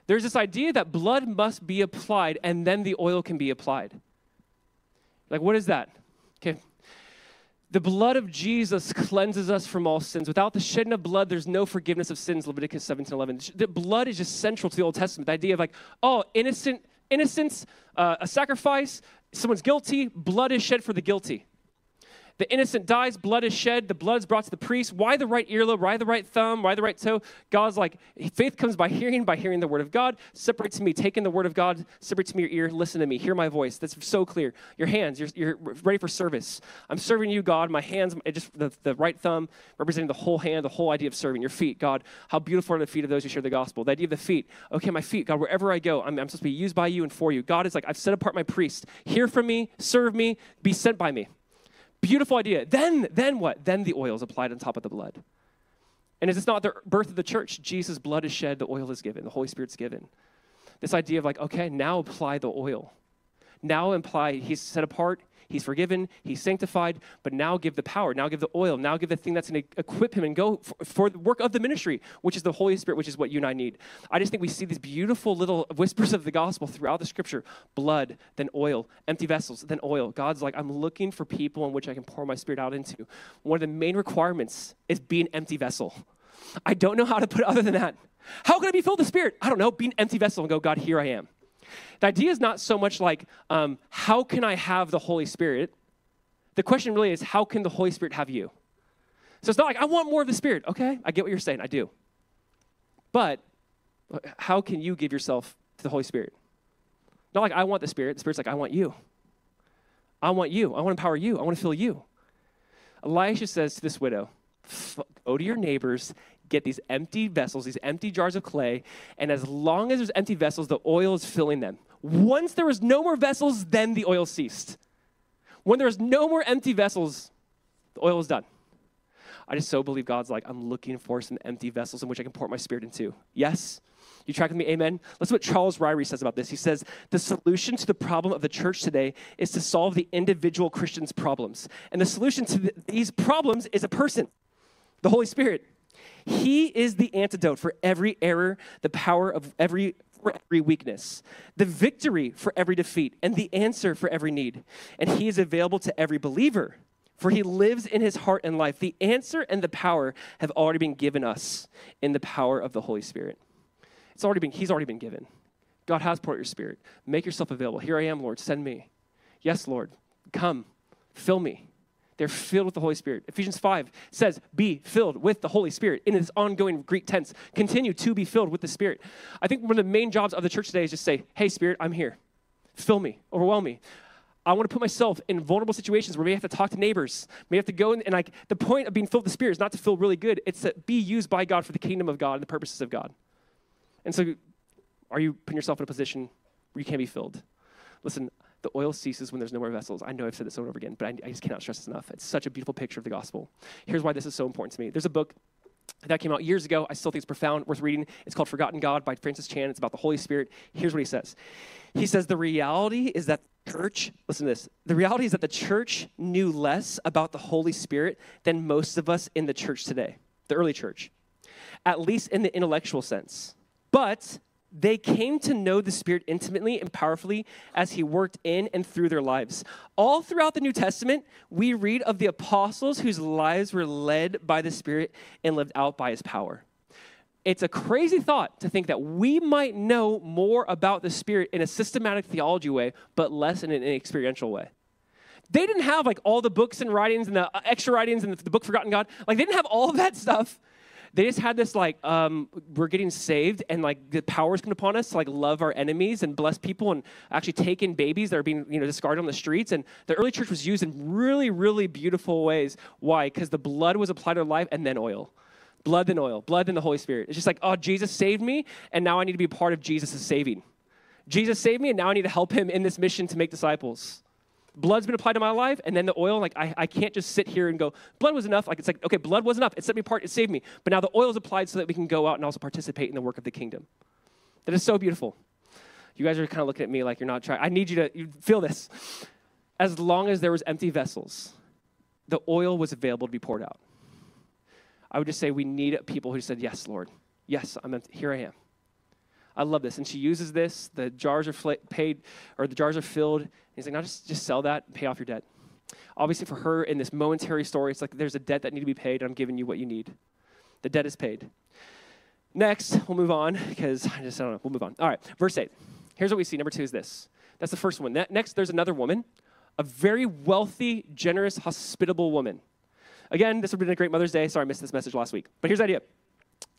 A: There's this idea that blood must be applied and then the oil can be applied. Like, what is that? Okay. The blood of Jesus cleanses us from all sins. Without the shedding of blood, there's no forgiveness of sins, Leviticus 17 11. The blood is just central to the Old Testament. The idea of like, oh, innocent, innocence, uh, a sacrifice, someone's guilty, blood is shed for the guilty. The innocent dies, blood is shed, the blood is brought to the priest. Why the right earlobe? Why the right thumb? Why the right toe? God's like, faith comes by hearing, by hearing the word of God. Separate to me, take in the word of God, separate to me your ear, listen to me, hear my voice. That's so clear. Your hands, you're, you're ready for service. I'm serving you, God. My hands, just the, the right thumb representing the whole hand, the whole idea of serving. Your feet, God, how beautiful are the feet of those who share the gospel. The idea of the feet, okay, my feet, God, wherever I go, I'm, I'm supposed to be used by you and for you. God is like, I've set apart my priest. Hear from me, serve me, be sent by me. Beautiful idea. Then, then what? Then the oil is applied on top of the blood. And is this not the birth of the church? Jesus' blood is shed, the oil is given, the Holy Spirit's given. This idea of like, okay, now apply the oil. Now imply he's set apart, He's forgiven, he's sanctified, but now give the power, now give the oil, now give the thing that's going to equip him and go for, for, the work of the ministry, which is the Holy Spirit, which is what you and I need. I just think we see these beautiful little whispers of the gospel throughout the scripture blood, then oil, empty vessels, then oil. God's like, I'm looking for people in which I can pour my spirit out into. One of the main requirements is be an empty vessel. I don't know how to put it other than that. How can I be filled with the Spirit? I don't know. Be an empty vessel and go, God, here I am. The idea is not so much like, um, how can I have the Holy Spirit? The question really is, how can the Holy Spirit have you? So it's not like, I want more of the Spirit. Okay, I get what you're saying, I do. But how can you give yourself to the Holy Spirit? Not like, I want the Spirit. The Spirit's like, I want you. I want you. I want to empower you. I want to fill you. Elisha says to this widow, Go to your neighbors get these empty vessels, these empty jars of clay, and as long as there's empty vessels, the oil is filling them. Once there was no more vessels, then the oil ceased. When there was no more empty vessels, the oil was done. I just so believe God's like, I'm looking for some empty vessels in which I can pour my spirit into. Yes? You track with me? Amen? Let's what Charles Ryrie says about this. He says, The solution to the problem of the church today is to solve the individual Christian's problems. And the solution to the, these problems is a person, the Holy Spirit. He is the antidote for every error, the power of every for every weakness, the victory for every defeat, and the answer for every need. And he is available to every believer, for he lives in his heart and life. The answer and the power have already been given us in the power of the Holy Spirit. It's already been, he's already been given. God has poured your spirit. Make yourself available. Here I am, Lord. Send me. Yes, Lord. Come. Fill me. They're filled with the Holy Spirit. Ephesians 5 says, Be filled with the Holy Spirit in this ongoing Greek tense. Continue to be filled with the Spirit. I think one of the main jobs of the church today is just say, Hey, Spirit, I'm here. Fill me, overwhelm me. I want to put myself in vulnerable situations where we have to talk to neighbors. We have to go in, and like the point of being filled with the Spirit is not to feel really good. It's to be used by God for the kingdom of God and the purposes of God. And so, are you putting yourself in a position where you can't be filled? Listen, the oil ceases when there's no more vessels. I know I've said this over and over again, but I, I just cannot stress this enough. It's such a beautiful picture of the gospel. Here's why this is so important to me. There's a book that came out years ago. I still think it's profound, worth reading. It's called Forgotten God by Francis Chan. It's about the Holy Spirit. Here's what he says He says, The reality is that church, listen to this, the reality is that the church knew less about the Holy Spirit than most of us in the church today, the early church, at least in the intellectual sense. But they came to know the Spirit intimately and powerfully as He worked in and through their lives. All throughout the New Testament, we read of the apostles whose lives were led by the Spirit and lived out by His power. It's a crazy thought to think that we might know more about the Spirit in a systematic theology way, but less in an experiential way. They didn't have like all the books and writings and the extra writings and the book Forgotten God. Like they didn't have all of that stuff they just had this like um, we're getting saved and like the power's come upon us to like love our enemies and bless people and actually take in babies that are being you know discarded on the streets. And the early church was used in really really beautiful ways. Why? Because the blood was applied to their life and then oil. Blood then oil. Blood then the holy spirit. It's just like oh jesus saved me and now i need to be part of jesus' saving. Jesus saved me and now i need to help him in this mission to make disciples blood's been applied to my life, and then the oil, like I, I can't just sit here and go, blood was enough. Like it's like, okay, blood was enough. It set me apart, it saved me. But now the oil is applied so that we can go out and also participate in the work of the kingdom. That is so beautiful. You guys are kind of looking at me like you're not trying. I need you to you feel this. As long as there was empty vessels, the oil was available to be poured out. I would just say we need people who said, Yes, Lord. Yes, I'm empty. Here I am. I love this. And she uses this. The jars are fl- paid, or the jars are filled. He's like, now just, just sell that and pay off your debt. Obviously, for her, in this momentary story, it's like there's a debt that need to be paid, and I'm giving you what you need. The debt is paid. Next, we'll move on because I just I don't know. We'll move on. All right, verse 8. Here's what we see. Number two is this. That's the first one. Next, there's another woman, a very wealthy, generous, hospitable woman. Again, this would have been a great Mother's Day. Sorry, I missed this message last week. But here's the idea.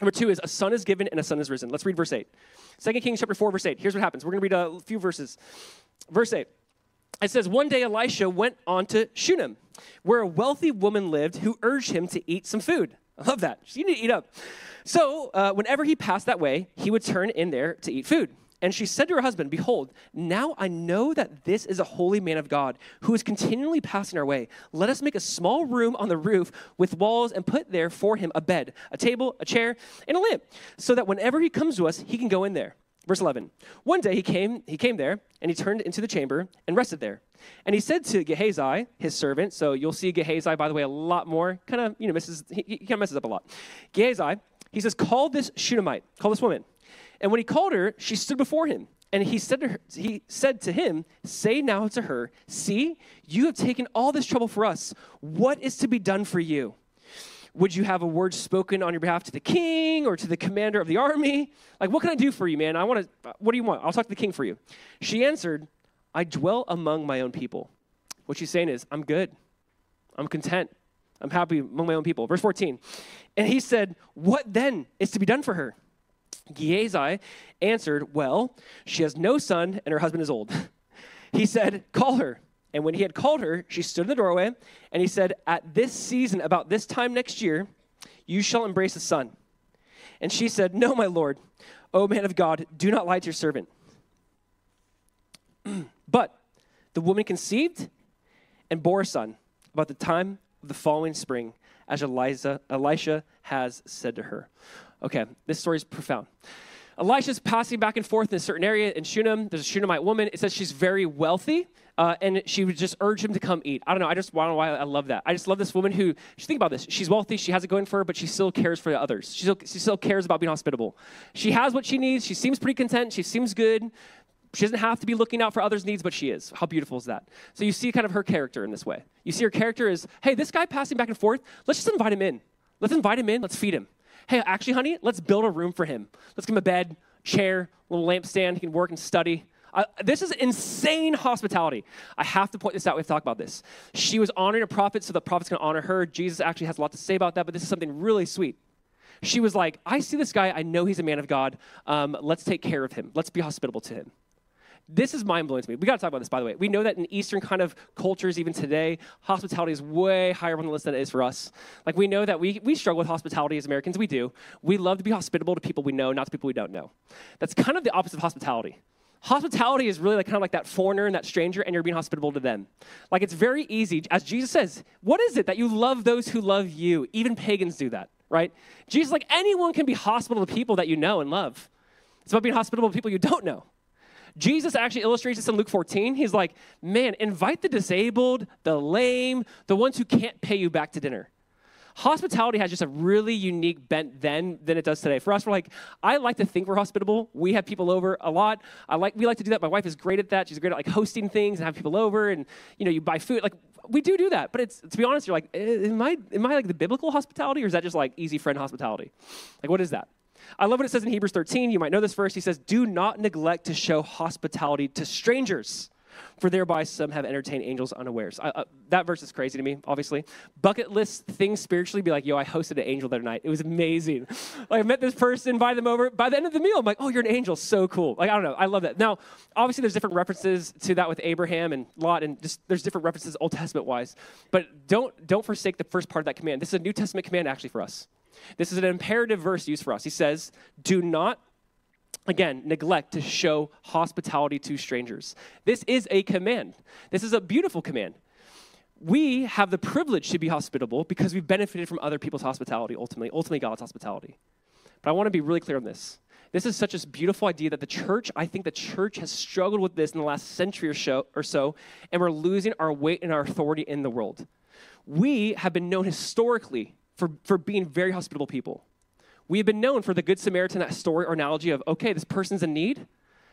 A: Number two is a son is given and a son is risen. Let's read verse 8. 2 Kings chapter 4, verse 8. Here's what happens. We're going to read a few verses. Verse 8. It says, One day Elisha went on to Shunem, where a wealthy woman lived who urged him to eat some food. I love that. You need to eat up. So, uh, whenever he passed that way, he would turn in there to eat food. And she said to her husband, Behold, now I know that this is a holy man of God who is continually passing our way. Let us make a small room on the roof with walls and put there for him a bed, a table, a chair, and a lamp, so that whenever he comes to us, he can go in there. Verse 11. One day he came, he came there, and he turned into the chamber and rested there. And he said to Gehazi, his servant, so you'll see Gehazi, by the way, a lot more, kind of, you know, messes, he, he kind of messes up a lot. Gehazi, he says, call this Shunammite, call this woman. And when he called her, she stood before him. And he said to her, he said to him, Say now to her, See, you have taken all this trouble for us. What is to be done for you? Would you have a word spoken on your behalf to the king or to the commander of the army? Like, what can I do for you, man? I want to, what do you want? I'll talk to the king for you. She answered, I dwell among my own people. What she's saying is, I'm good. I'm content. I'm happy among my own people. Verse 14. And he said, What then is to be done for her? Gehazi answered, Well, she has no son, and her husband is old. he said, Call her. And when he had called her, she stood in the doorway, and he said, At this season, about this time next year, you shall embrace a son. And she said, No, my lord, O man of God, do not lie to your servant. but the woman conceived and bore a son about the time of the following spring, as Eliza, Elisha has said to her. Okay, this story is profound. Elisha's passing back and forth in a certain area in Shunem. There's a Shunammite woman. It says she's very wealthy, uh, and she would just urge him to come eat. I don't know. I just I don't know why I love that. I just love this woman who. Think about this. She's wealthy. She has it going for her, but she still cares for the others. She still, she still cares about being hospitable. She has what she needs. She seems pretty content. She seems good. She doesn't have to be looking out for others' needs, but she is. How beautiful is that? So you see kind of her character in this way. You see her character is, hey, this guy passing back and forth. Let's just invite him in. Let's invite him in. Let's feed him hey, actually, honey, let's build a room for him. Let's give him a bed, chair, little lampstand. He can work and study. Uh, this is insane hospitality. I have to point this out. We have to talk about this. She was honoring a prophet, so the prophet's going to honor her. Jesus actually has a lot to say about that, but this is something really sweet. She was like, I see this guy. I know he's a man of God. Um, let's take care of him. Let's be hospitable to him. This is mind blowing to me. We got to talk about this, by the way. We know that in Eastern kind of cultures, even today, hospitality is way higher on the list than it is for us. Like, we know that we, we struggle with hospitality as Americans. We do. We love to be hospitable to people we know, not to people we don't know. That's kind of the opposite of hospitality. Hospitality is really like kind of like that foreigner and that stranger, and you're being hospitable to them. Like it's very easy, as Jesus says, what is it that you love those who love you? Even pagans do that, right? Jesus, like anyone can be hospitable to people that you know and love. It's about being hospitable to people you don't know. Jesus actually illustrates this in Luke 14. He's like, man, invite the disabled, the lame, the ones who can't pay you back to dinner. Hospitality has just a really unique bent then than it does today. For us, we're like, I like to think we're hospitable. We have people over a lot. I like we like to do that. My wife is great at that. She's great at like hosting things and have people over, and you know, you buy food. Like we do do that, but it's to be honest, you're like, eh, am I am I like the biblical hospitality, or is that just like easy friend hospitality? Like, what is that? I love what it says in Hebrews 13. You might know this verse. He says, Do not neglect to show hospitality to strangers, for thereby some have entertained angels unawares. Uh, uh, that verse is crazy to me, obviously. Bucket list things spiritually be like, Yo, I hosted an angel the other night. It was amazing. like, I met this person, invited them over. By the end of the meal, I'm like, Oh, you're an angel. So cool. Like, I don't know. I love that. Now, obviously, there's different references to that with Abraham and Lot, and just there's different references Old Testament wise. But don't, don't forsake the first part of that command. This is a New Testament command actually for us. This is an imperative verse used for us. He says, Do not, again, neglect to show hospitality to strangers. This is a command. This is a beautiful command. We have the privilege to be hospitable because we've benefited from other people's hospitality, ultimately, ultimately God's hospitality. But I want to be really clear on this. This is such a beautiful idea that the church, I think the church has struggled with this in the last century or so, or so and we're losing our weight and our authority in the world. We have been known historically for, for being very hospitable people. We have been known for the Good Samaritan, that story or analogy of, okay, this person's in need.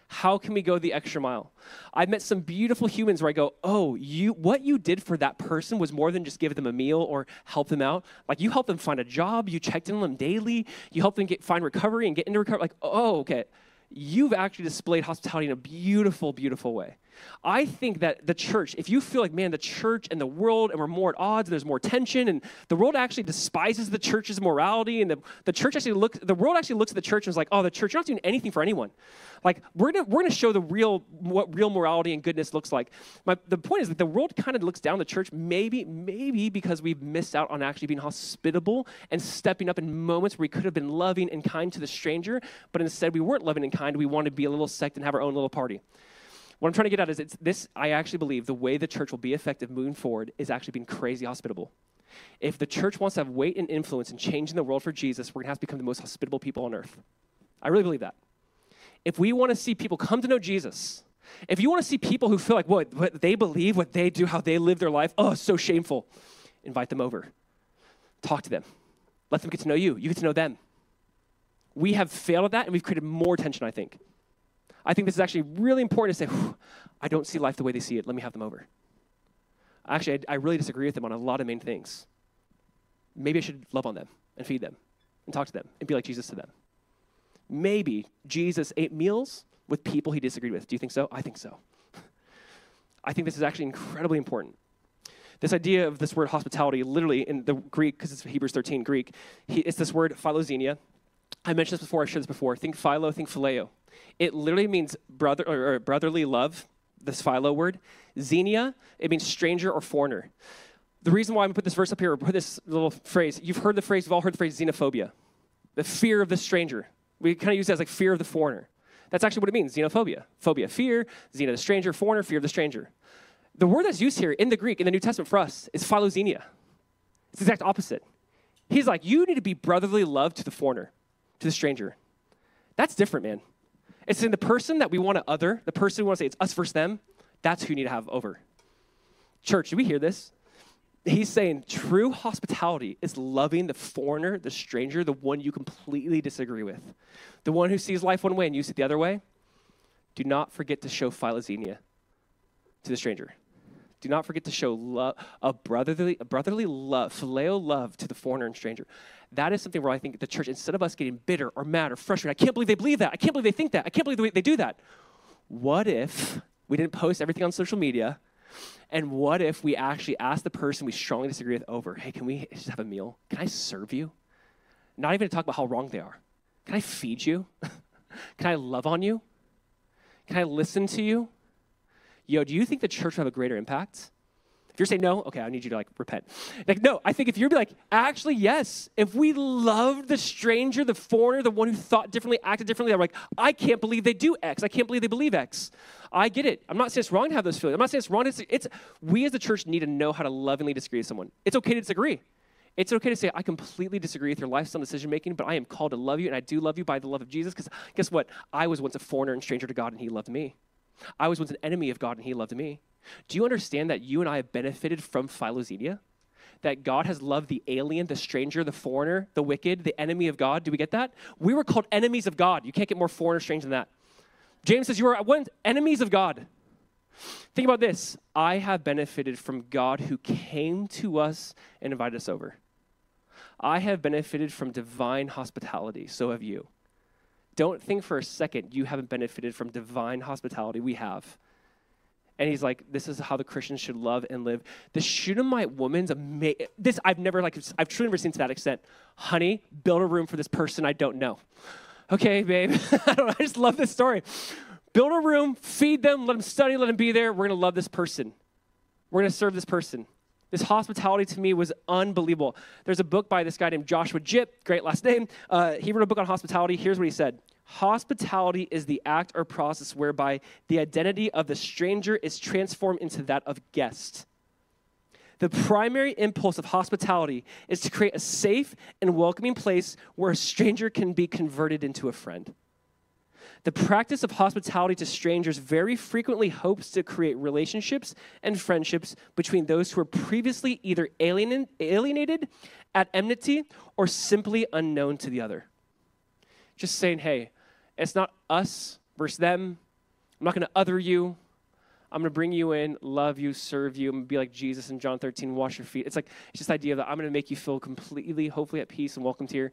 A: How can we go the extra mile? I've met some beautiful humans where I go, oh, you, what you did for that person was more than just give them a meal or help them out. Like you helped them find a job, you checked in on them daily, you helped them get find recovery and get into recovery. Like, oh, okay, you've actually displayed hospitality in a beautiful, beautiful way. I think that the church, if you feel like, man, the church and the world, and we're more at odds, and there's more tension, and the world actually despises the church's morality, and the, the church actually looks, the world actually looks at the church and is like, oh, the church, you're not doing anything for anyone. Like, we're gonna, we're gonna show the real, what real morality and goodness looks like. My, the point is that the world kind of looks down the church, maybe, maybe because we've missed out on actually being hospitable and stepping up in moments where we could have been loving and kind to the stranger, but instead we weren't loving and kind. We wanted to be a little sect and have our own little party. What I'm trying to get at is it's this I actually believe the way the church will be effective moving forward is actually being crazy hospitable. If the church wants to have weight and influence and change in the world for Jesus, we're going to have to become the most hospitable people on earth. I really believe that. If we want to see people come to know Jesus, if you want to see people who feel like what, what they believe, what they do, how they live their life, oh, so shameful, invite them over. Talk to them. Let them get to know you. You get to know them. We have failed at that, and we've created more tension, I think. I think this is actually really important to say, I don't see life the way they see it. Let me have them over. Actually, I, I really disagree with them on a lot of main things. Maybe I should love on them and feed them and talk to them and be like Jesus to them. Maybe Jesus ate meals with people he disagreed with. Do you think so? I think so. I think this is actually incredibly important. This idea of this word hospitality, literally in the Greek, because it's Hebrews 13 Greek, he, it's this word philoxenia. I mentioned this before, I've shared this before. Think philo, think phileo. It literally means brother or, or brotherly love, this philo word. Xenia, it means stranger or foreigner. The reason why I'm put this verse up here, or put this little phrase, you've heard the phrase, you've all heard the phrase xenophobia, the fear of the stranger. We kind of use it as like fear of the foreigner. That's actually what it means, xenophobia. Phobia, fear, xeno, the stranger, foreigner, fear of the stranger. The word that's used here in the Greek, in the New Testament for us, is philoxenia. It's the exact opposite. He's like, you need to be brotherly love to the foreigner, to the stranger. That's different, man. It's in the person that we want to other, the person we want to say it's us versus them, that's who you need to have over. Church, do we hear this? He's saying true hospitality is loving the foreigner, the stranger, the one you completely disagree with, the one who sees life one way and you see it the other way. Do not forget to show philoxenia to the stranger. Do not forget to show love, a brotherly, a brotherly love, phileo love to the foreigner and stranger. That is something where I think the church, instead of us getting bitter or mad or frustrated, I can't believe they believe that. I can't believe they think that. I can't believe they do that. What if we didn't post everything on social media? And what if we actually asked the person we strongly disagree with over, hey, can we just have a meal? Can I serve you? Not even to talk about how wrong they are. Can I feed you? Can I love on you? Can I listen to you? Yo, do you think the church will have a greater impact? If you're saying no, okay, I need you to like repent. Like, no, I think if you're like, actually, yes, if we loved the stranger, the foreigner, the one who thought differently, acted differently, I'm like, I can't believe they do X. I can't believe they believe X. I get it. I'm not saying it's wrong to have those feelings. I'm not saying it's wrong. To, it's we as the church need to know how to lovingly disagree with someone. It's okay to disagree. It's okay to say, I completely disagree with your lifestyle decision making, but I am called to love you, and I do love you by the love of Jesus, because guess what? I was once a foreigner and stranger to God, and He loved me. I was once an enemy of God, and He loved me. Do you understand that you and I have benefited from Philoxenia? That God has loved the alien, the stranger, the foreigner, the wicked, the enemy of God. Do we get that? We were called enemies of God. You can't get more foreign or strange than that. James says, You are one, enemies of God. Think about this I have benefited from God who came to us and invited us over. I have benefited from divine hospitality, so have you. Don't think for a second you haven't benefited from divine hospitality. We have. And he's like, this is how the Christians should love and live. The Shunammite woman's amazing. This I've never like I've truly never seen to that extent. Honey, build a room for this person I don't know. Okay, babe. I, don't, I just love this story. Build a room, feed them, let them study, let them be there. We're gonna love this person. We're gonna serve this person. This hospitality to me was unbelievable. There's a book by this guy named Joshua Jipp, great last name. Uh, he wrote a book on hospitality. Here's what he said Hospitality is the act or process whereby the identity of the stranger is transformed into that of guest. The primary impulse of hospitality is to create a safe and welcoming place where a stranger can be converted into a friend. The practice of hospitality to strangers very frequently hopes to create relationships and friendships between those who were previously either alienated, at enmity, or simply unknown to the other. Just saying, hey, it's not us versus them. I'm not going to other you. I'm going to bring you in, love you, serve you, and be like Jesus in John 13, wash your feet. It's like, it's just the idea that I'm going to make you feel completely, hopefully at peace and welcomed here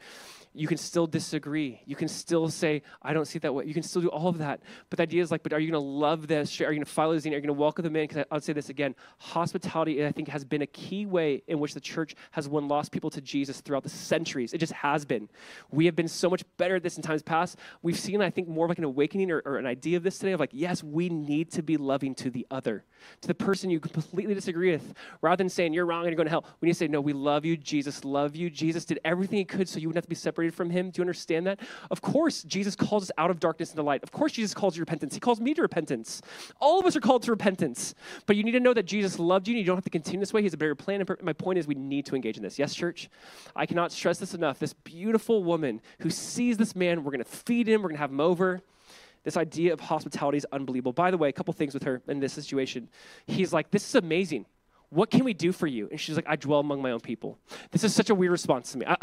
A: you can still disagree. You can still say, I don't see it that way. You can still do all of that. But the idea is like, but are you going to love this? Are you going to follow this? Are you going to welcome them in? Because I'll say this again hospitality, I think, has been a key way in which the church has won lost people to Jesus throughout the centuries. It just has been. We have been so much better at this in times past. We've seen, I think, more of like an awakening or, or an idea of this today of like, yes, we need to be loving to the other, to the person you completely disagree with. Rather than saying, you're wrong and you're going to hell, we need to say, no, we love you. Jesus love you. Jesus did everything he could so you wouldn't have to be separated separated from him. Do you understand that? Of course, Jesus calls us out of darkness into light. Of course, Jesus calls you to repentance. He calls me to repentance. All of us are called to repentance. But you need to know that Jesus loved you and you don't have to continue this way. He has a better plan. And my point is, we need to engage in this. Yes, church? I cannot stress this enough. This beautiful woman who sees this man, we're going to feed him, we're going to have him over. This idea of hospitality is unbelievable. By the way, a couple things with her in this situation. He's like, This is amazing. What can we do for you? And she's like, I dwell among my own people. This is such a weird response to me. I,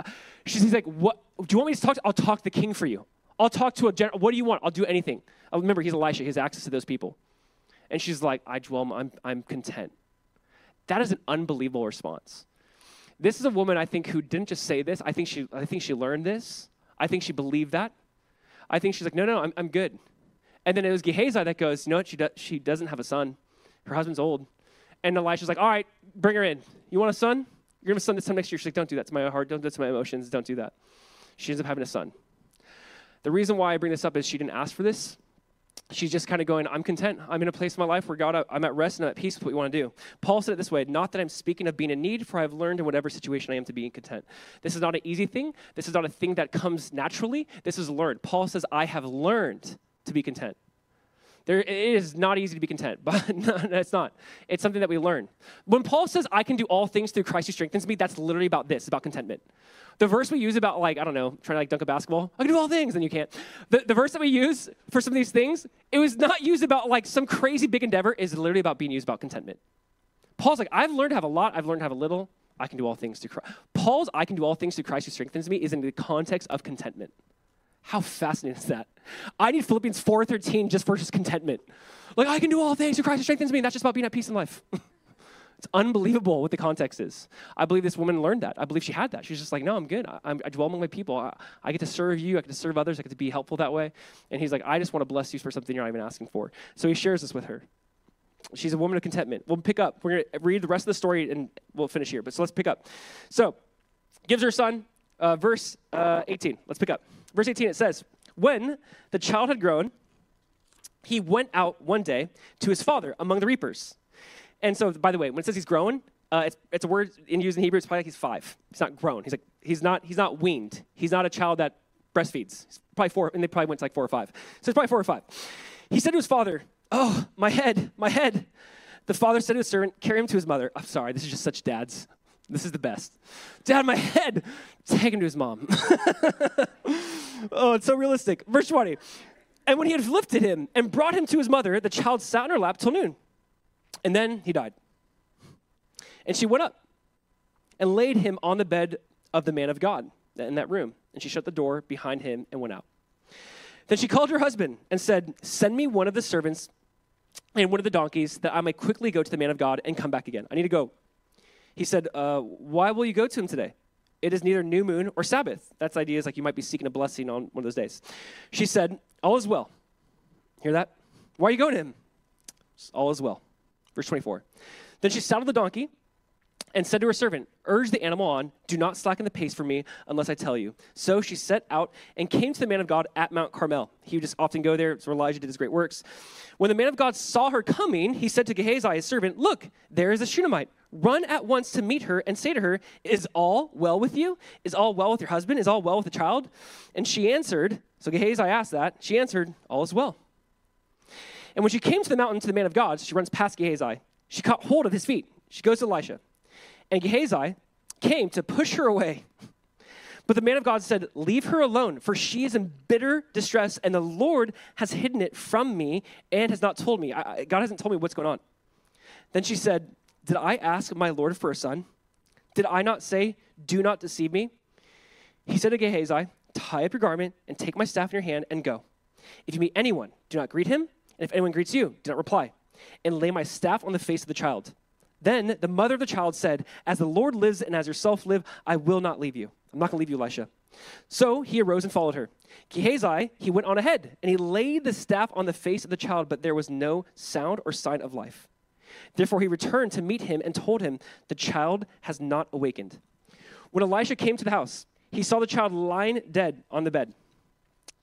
A: she's like, What do you want me to talk to? I'll talk to the king for you. I'll talk to a general. What do you want? I'll do anything. I'll, remember, he's Elisha. He has access to those people. And she's like, I dwell, I'm, I'm content. That is an unbelievable response. This is a woman, I think, who didn't just say this. I think she, I think she learned this. I think she believed that. I think she's like, no, no, I'm, I'm good. And then it was Gehazi that goes, you know what? She, do, she doesn't have a son. Her husband's old. And Elisha's like, all right, bring her in. You want a son? You're going to have a son this time next year. She's like, don't do that to my heart. Don't do that to my emotions. Don't do that. She ends up having a son. The reason why I bring this up is she didn't ask for this. She's just kind of going, I'm content. I'm in a place in my life where God, I'm at rest and I'm at peace with what you want to do. Paul said it this way Not that I'm speaking of being in need, for I've learned in whatever situation I am to be content. This is not an easy thing. This is not a thing that comes naturally. This is learned. Paul says, I have learned to be content. There, it is not easy to be content, but no, it's not. It's something that we learn. When Paul says, I can do all things through Christ who strengthens me, that's literally about this, about contentment. The verse we use about, like, I don't know, trying to like dunk a basketball, I can do all things, and you can't. The, the verse that we use for some of these things, it was not used about like some crazy big endeavor, is literally about being used about contentment. Paul's like, I've learned to have a lot, I've learned to have a little, I can do all things through Christ. Paul's I can do all things through Christ who strengthens me is in the context of contentment. How fascinating is that? I need Philippians 4.13 just just contentment. Like, I can do all things through Christ who strengthens me. And that's just about being at peace in life. It's unbelievable what the context is. I believe this woman learned that. I believe she had that. She's just like, no, I'm good. I, I'm, I dwell among my people. I, I, get to serve you. I get to serve others. I get to be helpful that way. And he's like, I just want to bless you for something you're not even asking for. So he shares this with her. She's a woman of contentment. We'll pick up. We're going to read the rest of the story and we'll finish here. But so let's pick up. So gives her son, uh, verse uh, 18. Let's pick up. Verse 18, it says, When the child had grown, he went out one day to his father among the reapers. And so, by the way, when it says he's grown, uh, it's, it's a word in use in Hebrew. It's probably like he's five. He's not grown. He's like he's not he's not weaned. He's not a child that breastfeeds. He's probably four, and they probably went to like four or five. So it's probably four or five. He said to his father, "Oh, my head, my head." The father said to his servant, "Carry him to his mother." I'm sorry, this is just such dads. This is the best. Dad, my head. Take him to his mom. oh, it's so realistic. Verse 20. And when he had lifted him and brought him to his mother, the child sat in her lap till noon. And then he died. And she went up and laid him on the bed of the man of God in that room. And she shut the door behind him and went out. Then she called her husband and said, Send me one of the servants and one of the donkeys that I may quickly go to the man of God and come back again. I need to go. He said, uh, Why will you go to him today? It is neither new moon or Sabbath. That's ideas like you might be seeking a blessing on one of those days. She said, All is well. Hear that? Why are you going to him? All is well. Verse 24. Then she saddled the donkey and said to her servant, Urge the animal on, do not slacken the pace for me unless I tell you. So she set out and came to the man of God at Mount Carmel. He would just often go there, it's where Elijah did his great works. When the man of God saw her coming, he said to Gehazi, his servant, Look, there is a Shunammite. Run at once to meet her and say to her, Is all well with you? Is all well with your husband? Is all well with the child? And she answered, So Gehazi asked that. She answered, All is well. And when she came to the mountain to the man of God, she runs past Gehazi. She caught hold of his feet. She goes to Elisha. And Gehazi came to push her away. But the man of God said, Leave her alone, for she is in bitter distress, and the Lord has hidden it from me and has not told me. I, God hasn't told me what's going on. Then she said, Did I ask my Lord for a son? Did I not say, Do not deceive me? He said to Gehazi, Tie up your garment and take my staff in your hand and go. If you meet anyone, do not greet him and if anyone greets you, do not reply. And lay my staff on the face of the child. Then the mother of the child said, As the Lord lives and as yourself live, I will not leave you. I'm not going to leave you, Elisha. So he arose and followed her. Gehazi, he went on ahead, and he laid the staff on the face of the child, but there was no sound or sign of life. Therefore he returned to meet him and told him, The child has not awakened. When Elisha came to the house, he saw the child lying dead on the bed.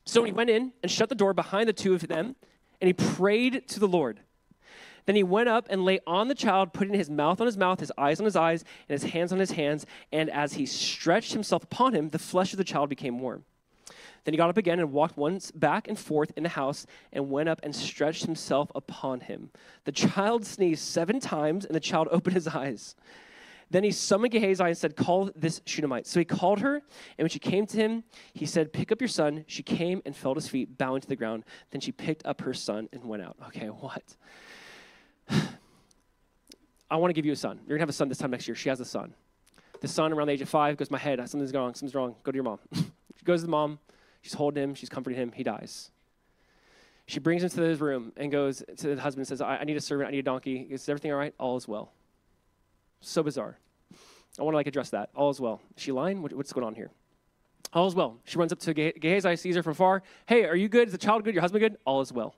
A: So he went in and shut the door behind the two of them and he prayed to the Lord. Then he went up and lay on the child, putting his mouth on his mouth, his eyes on his eyes, and his hands on his hands. And as he stretched himself upon him, the flesh of the child became warm. Then he got up again and walked once back and forth in the house and went up and stretched himself upon him. The child sneezed seven times, and the child opened his eyes. Then he summoned Gehazi and said, Call this Shunammite. So he called her, and when she came to him, he said, Pick up your son. She came and fell at his feet, bowing to the ground. Then she picked up her son and went out. Okay, what? I want to give you a son. You're going to have a son this time next year. She has a son. The son, around the age of five, goes, My head, something's wrong, something's wrong. Go to your mom. she goes to the mom. She's holding him. She's comforting him. He dies. She brings him to his room and goes to the husband and says, I, I need a servant. I need a donkey. Is everything all right? All is well. So bizarre. I want to like address that. All is well. Is she lying? What, what's going on here? All is well. She runs up to Gehazi, sees her from far. Hey, are you good? Is the child good? Your husband good? All is well.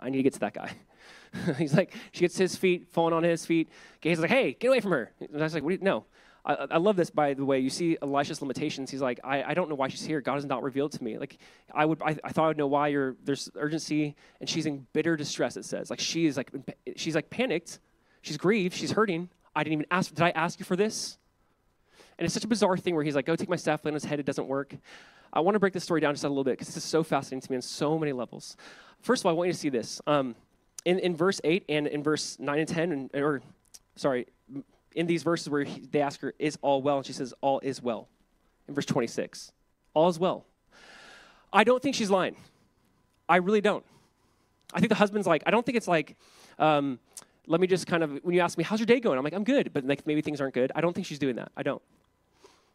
A: I need to get to that guy. He's like, she gets his feet, falling on his feet. Gehazi's like, hey, get away from her. And I was like, what do you, no. I, I, love this, by the way. You see Elisha's limitations. He's like, I, I don't know why she's here. God has not revealed to me. Like, I would, I, I thought I would know why you're, there's urgency, and she's in bitter distress, it says. Like, she is like, she's like panicked. She's grieved. She's hurting. I didn't even ask, did I ask you for this? And it's such a bizarre thing where he's like, go take my staff, lay on his head, it doesn't work. I want to break this story down just a little bit because this is so fascinating to me on so many levels. First of all, I want you to see this. Um, in, in verse 8 and in verse 9 and 10, and, or sorry, in these verses where he, they ask her, Is all well? And she says, All is well. In verse 26, all is well. I don't think she's lying. I really don't. I think the husband's like, I don't think it's like, um, let me just kind of, when you ask me, how's your day going? I'm like, I'm good, but like maybe things aren't good. I don't think she's doing that. I don't.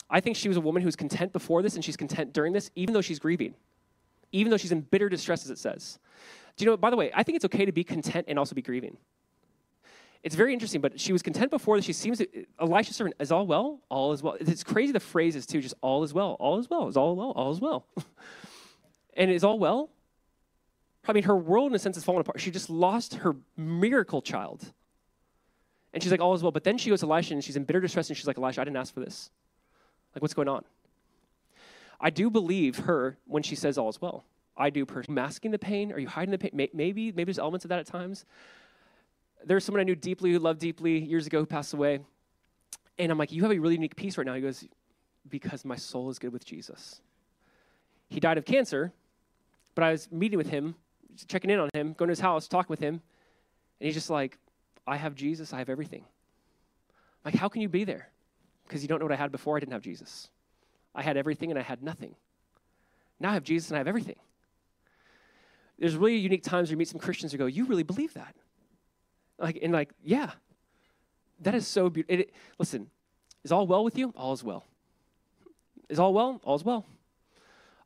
A: I think she was a woman who's content before this and she's content during this, even though she's grieving, even though she's in bitter distress, as it says. Do you know, by the way, I think it's okay to be content and also be grieving. It's very interesting, but she was content before that. She seems to, uh, Elisha's servant, is all well? All is well. It's crazy the phrase is too, just all is well. All is well. Is all well? All is well. and is all well? I mean, her world in a sense is falling apart. She just lost her miracle child. And she's like, all is well. But then she goes to Elisha and she's in bitter distress and she's like, Elisha, I didn't ask for this. Like, what's going on? I do believe her when she says all is well. I do personally. Masking the pain? Are you hiding the pain? Maybe, maybe there's elements of that at times there's someone I knew deeply, who loved deeply years ago, who passed away. And I'm like, You have a really unique peace right now. He goes, Because my soul is good with Jesus. He died of cancer, but I was meeting with him, checking in on him, going to his house, talking with him. And he's just like, I have Jesus, I have everything. I'm like, how can you be there? Because you don't know what I had before I didn't have Jesus. I had everything and I had nothing. Now I have Jesus and I have everything. There's really unique times where you meet some Christians who go, You really believe that? Like, and like, yeah, that is so beautiful. listen, is all well with you? All is well. Is all well? All is well.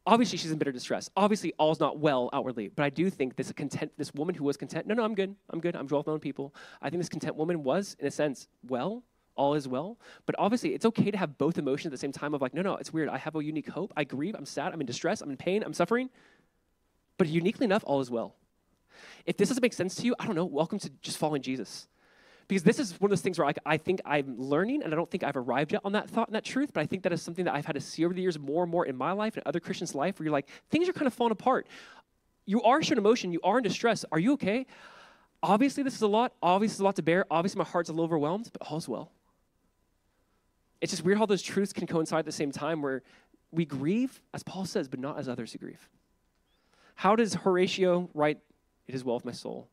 A: Obviously, she's in bitter distress. Obviously, all's not well outwardly. But I do think this content, this woman who was content. No, no, I'm good. I'm good. I'm dwelling on people. I think this content woman was, in a sense, well. All is well. But obviously, it's okay to have both emotions at the same time. Of like, no, no, it's weird. I have a unique hope. I grieve. I'm sad. I'm in distress. I'm in pain. I'm suffering. But uniquely enough, all is well. If this doesn't make sense to you, I don't know, welcome to just following Jesus. Because this is one of those things where I, I, think I'm learning, and I don't think I've arrived yet on that thought and that truth, but I think that is something that I've had to see over the years more and more in my life and other Christians' life, where you're like, things are kind of falling apart. You are showing emotion, you are in distress. Are you okay? Obviously, this is a lot. Obviously, it's a lot to bear. Obviously, my heart's a little overwhelmed, but all's well. It's just weird how those truths can coincide at the same time where we grieve, as Paul says, but not as others who grieve. How does Horatio write it is well with my soul.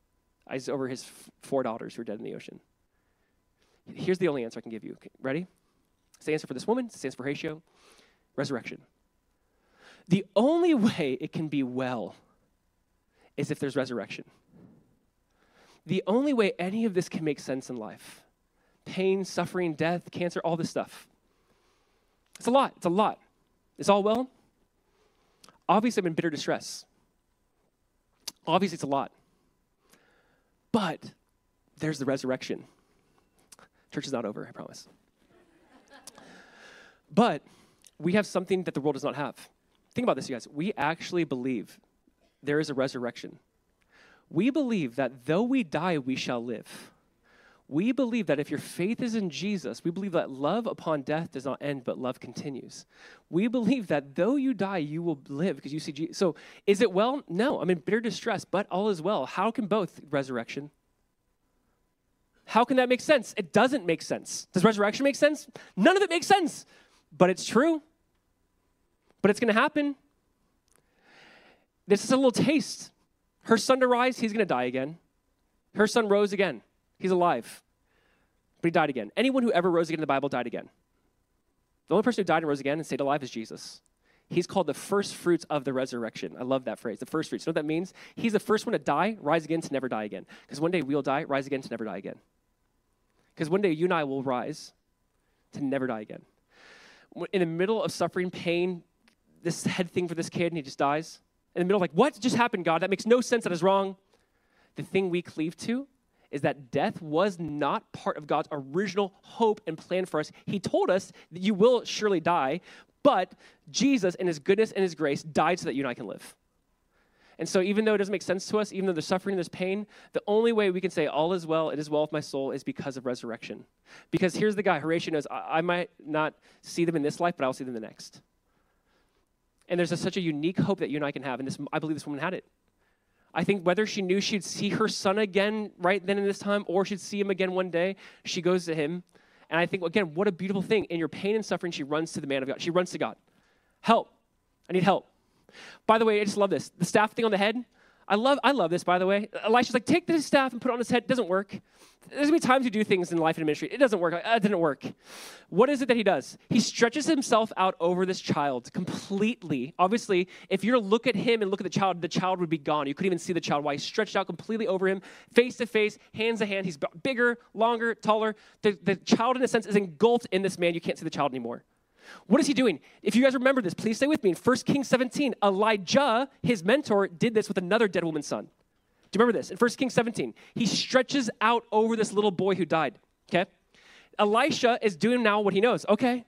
A: Eyes over his f- four daughters who are dead in the ocean. Here's the only answer I can give you. Okay, ready? It's the answer for this woman, it's the answer for Horatio. Resurrection. The only way it can be well is if there's resurrection. The only way any of this can make sense in life pain, suffering, death, cancer, all this stuff. It's a lot. It's a lot. It's all well? Obviously, I'm in bitter distress. Obviously, it's a lot. But there's the resurrection. Church is not over, I promise. but we have something that the world does not have. Think about this, you guys. We actually believe there is a resurrection. We believe that though we die, we shall live we believe that if your faith is in Jesus, we believe that love upon death does not end, but love continues. We believe that though you die, you will live because you see Jesus. So is it well? No, I'm in bitter distress, but all is well. How can both resurrection? How can that make sense? It doesn't make sense. Does resurrection make sense? None of it makes sense, but it's true. But it's going to happen. This is a little taste. Her son to rise, he's going to die again. Her son rose again. He's alive, but he died again. Anyone who ever rose again in the Bible died again. The only person who died and rose again and stayed alive is Jesus. He's called the first fruits of the resurrection. I love that phrase, the first fruits. You know what that means? He's the first one to die, rise again to never die again. Because one day we'll die, rise again to never die again. Because one day you and I will rise to never die again. In the middle of suffering, pain, this head thing for this kid, and he just dies. In the middle, of like, what just happened, God? That makes no sense. That is wrong. The thing we cleave to is that death was not part of God's original hope and plan for us. He told us that you will surely die, but Jesus, in his goodness and his grace, died so that you and I can live. And so, even though it doesn't make sense to us, even though there's suffering, there's pain, the only way we can say all is well, it is well with my soul, is because of resurrection. Because here's the guy, Horatio knows, I, I might not see them in this life, but I'll see them in the next. And there's a, such a unique hope that you and I can have. And this, I believe this woman had it. I think whether she knew she'd see her son again right then in this time or she'd see him again one day, she goes to him. And I think, again, what a beautiful thing. In your pain and suffering, she runs to the man of God. She runs to God. Help. I need help. By the way, I just love this. The staff thing on the head, I love, I love this, by the way. Elisha's like, take this staff and put it on his head. It doesn't work. There's gonna be times you do things in life and ministry. It doesn't work. It didn't work. What is it that he does? He stretches himself out over this child completely. Obviously, if you look at him and look at the child, the child would be gone. You couldn't even see the child. Why? He stretched out completely over him, face to face, hands to hand. He's bigger, longer, taller. The, the child, in a sense, is engulfed in this man. You can't see the child anymore. What is he doing? If you guys remember this, please stay with me. In 1 Kings 17, Elijah, his mentor, did this with another dead woman's son. Do you remember this? In 1 Kings 17, he stretches out over this little boy who died. Okay? Elisha is doing now what he knows. Okay,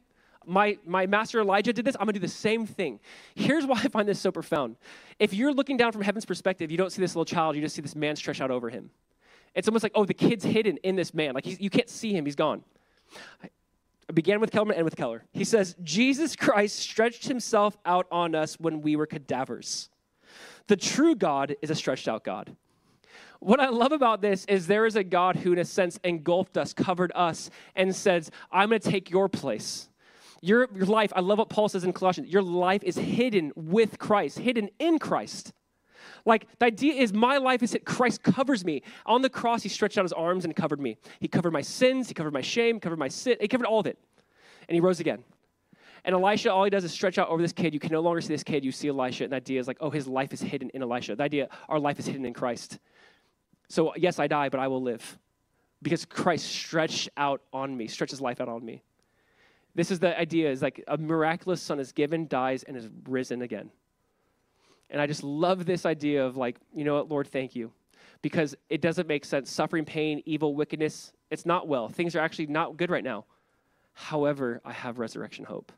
A: my, my master Elijah did this, I'm gonna do the same thing. Here's why I find this so profound. If you're looking down from heaven's perspective, you don't see this little child, you just see this man stretched out over him. It's almost like, oh, the kid's hidden in this man. Like you can't see him, he's gone. Began with Keller and with Keller. He says, Jesus Christ stretched himself out on us when we were cadavers. The true God is a stretched out God. What I love about this is there is a God who, in a sense, engulfed us, covered us, and says, I'm going to take your place. Your, your life, I love what Paul says in Colossians, your life is hidden with Christ, hidden in Christ. Like the idea is my life is that Christ covers me. On the cross, he stretched out his arms and covered me. He covered my sins, he covered my shame, covered my sin, he covered all of it. And he rose again. And Elisha, all he does is stretch out over this kid. You can no longer see this kid, you see Elisha. And the idea is like, oh, his life is hidden in Elisha. The idea, our life is hidden in Christ. So, yes, I die, but I will live because Christ stretched out on me, stretches his life out on me. This is the idea is like a miraculous son is given, dies, and is risen again. And I just love this idea of like, you know what, Lord, thank you. Because it doesn't make sense. Suffering, pain, evil, wickedness, it's not well. Things are actually not good right now. However, I have resurrection hope.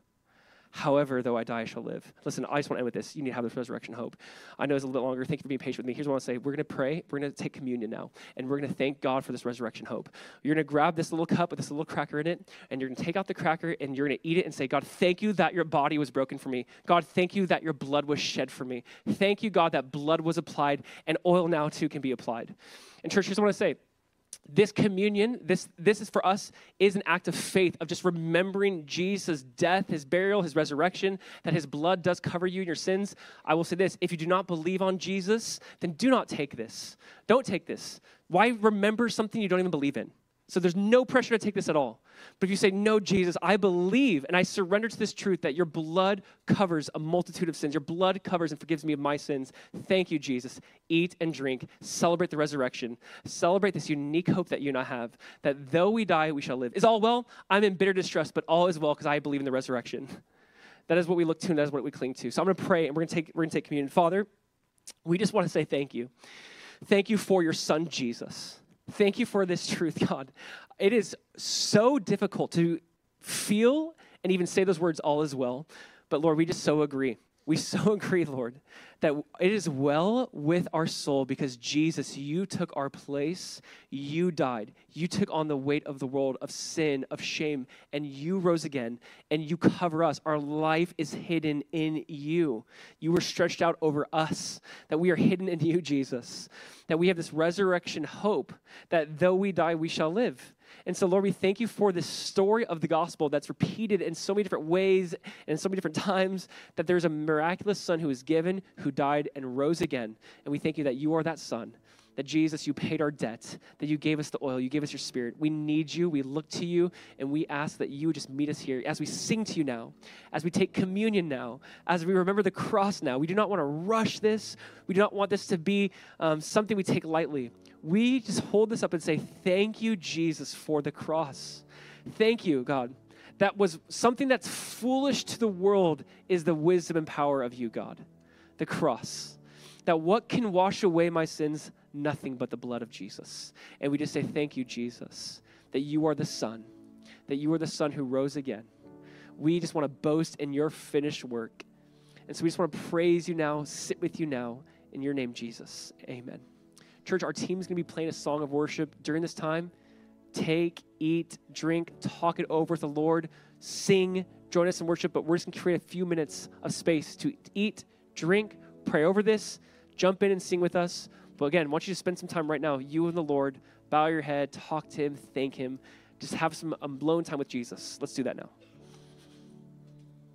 A: However, though I die, I shall live. Listen, I just want to end with this. You need to have this resurrection hope. I know it's a little longer. Thank you for being patient with me. Here's what I want to say. We're going to pray. We're going to take communion now. And we're going to thank God for this resurrection hope. You're going to grab this little cup with this little cracker in it, and you're going to take out the cracker, and you're going to eat it and say, God, thank you that your body was broken for me. God, thank you that your blood was shed for me. Thank you, God, that blood was applied, and oil now too can be applied. And church, here's what I want to say this communion, this, this is for us, is an act of faith, of just remembering Jesus' death, his burial, his resurrection, that his blood does cover you in your sins. I will say this if you do not believe on Jesus, then do not take this. Don't take this. Why remember something you don't even believe in? So there's no pressure to take this at all. But if you say, No, Jesus, I believe and I surrender to this truth that your blood covers a multitude of sins, your blood covers and forgives me of my sins. Thank you, Jesus. Eat and drink, celebrate the resurrection, celebrate this unique hope that you and I have that though we die, we shall live. Is all well? I'm in bitter distress, but all is well because I believe in the resurrection. That is what we look to and that is what we cling to. So I'm going to pray and we're going to take, we're going to take communion. Father, we just want to say thank you. Thank you for your son, Jesus. Thank you for this truth, God. It is so difficult to feel and even say those words, all is well. But Lord, we just so agree. We so agree, Lord, that it is well with our soul because Jesus, you took our place. You died. You took on the weight of the world, of sin, of shame, and you rose again and you cover us. Our life is hidden in you. You were stretched out over us, that we are hidden in you, Jesus. That we have this resurrection hope that though we die, we shall live. And so, Lord, we thank you for this story of the gospel that's repeated in so many different ways and so many different times that there's a miraculous son who was given, who died, and rose again. And we thank you that you are that son that Jesus, you paid our debt, that you gave us the oil, you gave us your spirit. We need you, we look to you, and we ask that you just meet us here as we sing to you now, as we take communion now, as we remember the cross now. We do not want to rush this, we do not want this to be um, something we take lightly. We just hold this up and say, Thank you, Jesus, for the cross. Thank you, God. That was something that's foolish to the world, is the wisdom and power of you, God. The cross. That what can wash away my sins? nothing but the blood of Jesus. And we just say, Thank you, Jesus, that you are the Son, that you are the Son who rose again. We just want to boast in your finished work. And so we just want to praise you now, sit with you now. In your name, Jesus. Amen. Church, our team is going to be playing a song of worship during this time. Take, eat, drink, talk it over with the Lord, sing, join us in worship, but we're just going to create a few minutes of space to eat, drink, pray over this, jump in and sing with us. But again, I want you to spend some time right now, you and the Lord, bow your head, talk to Him, thank Him, just have some um, alone time with Jesus. Let's do that now.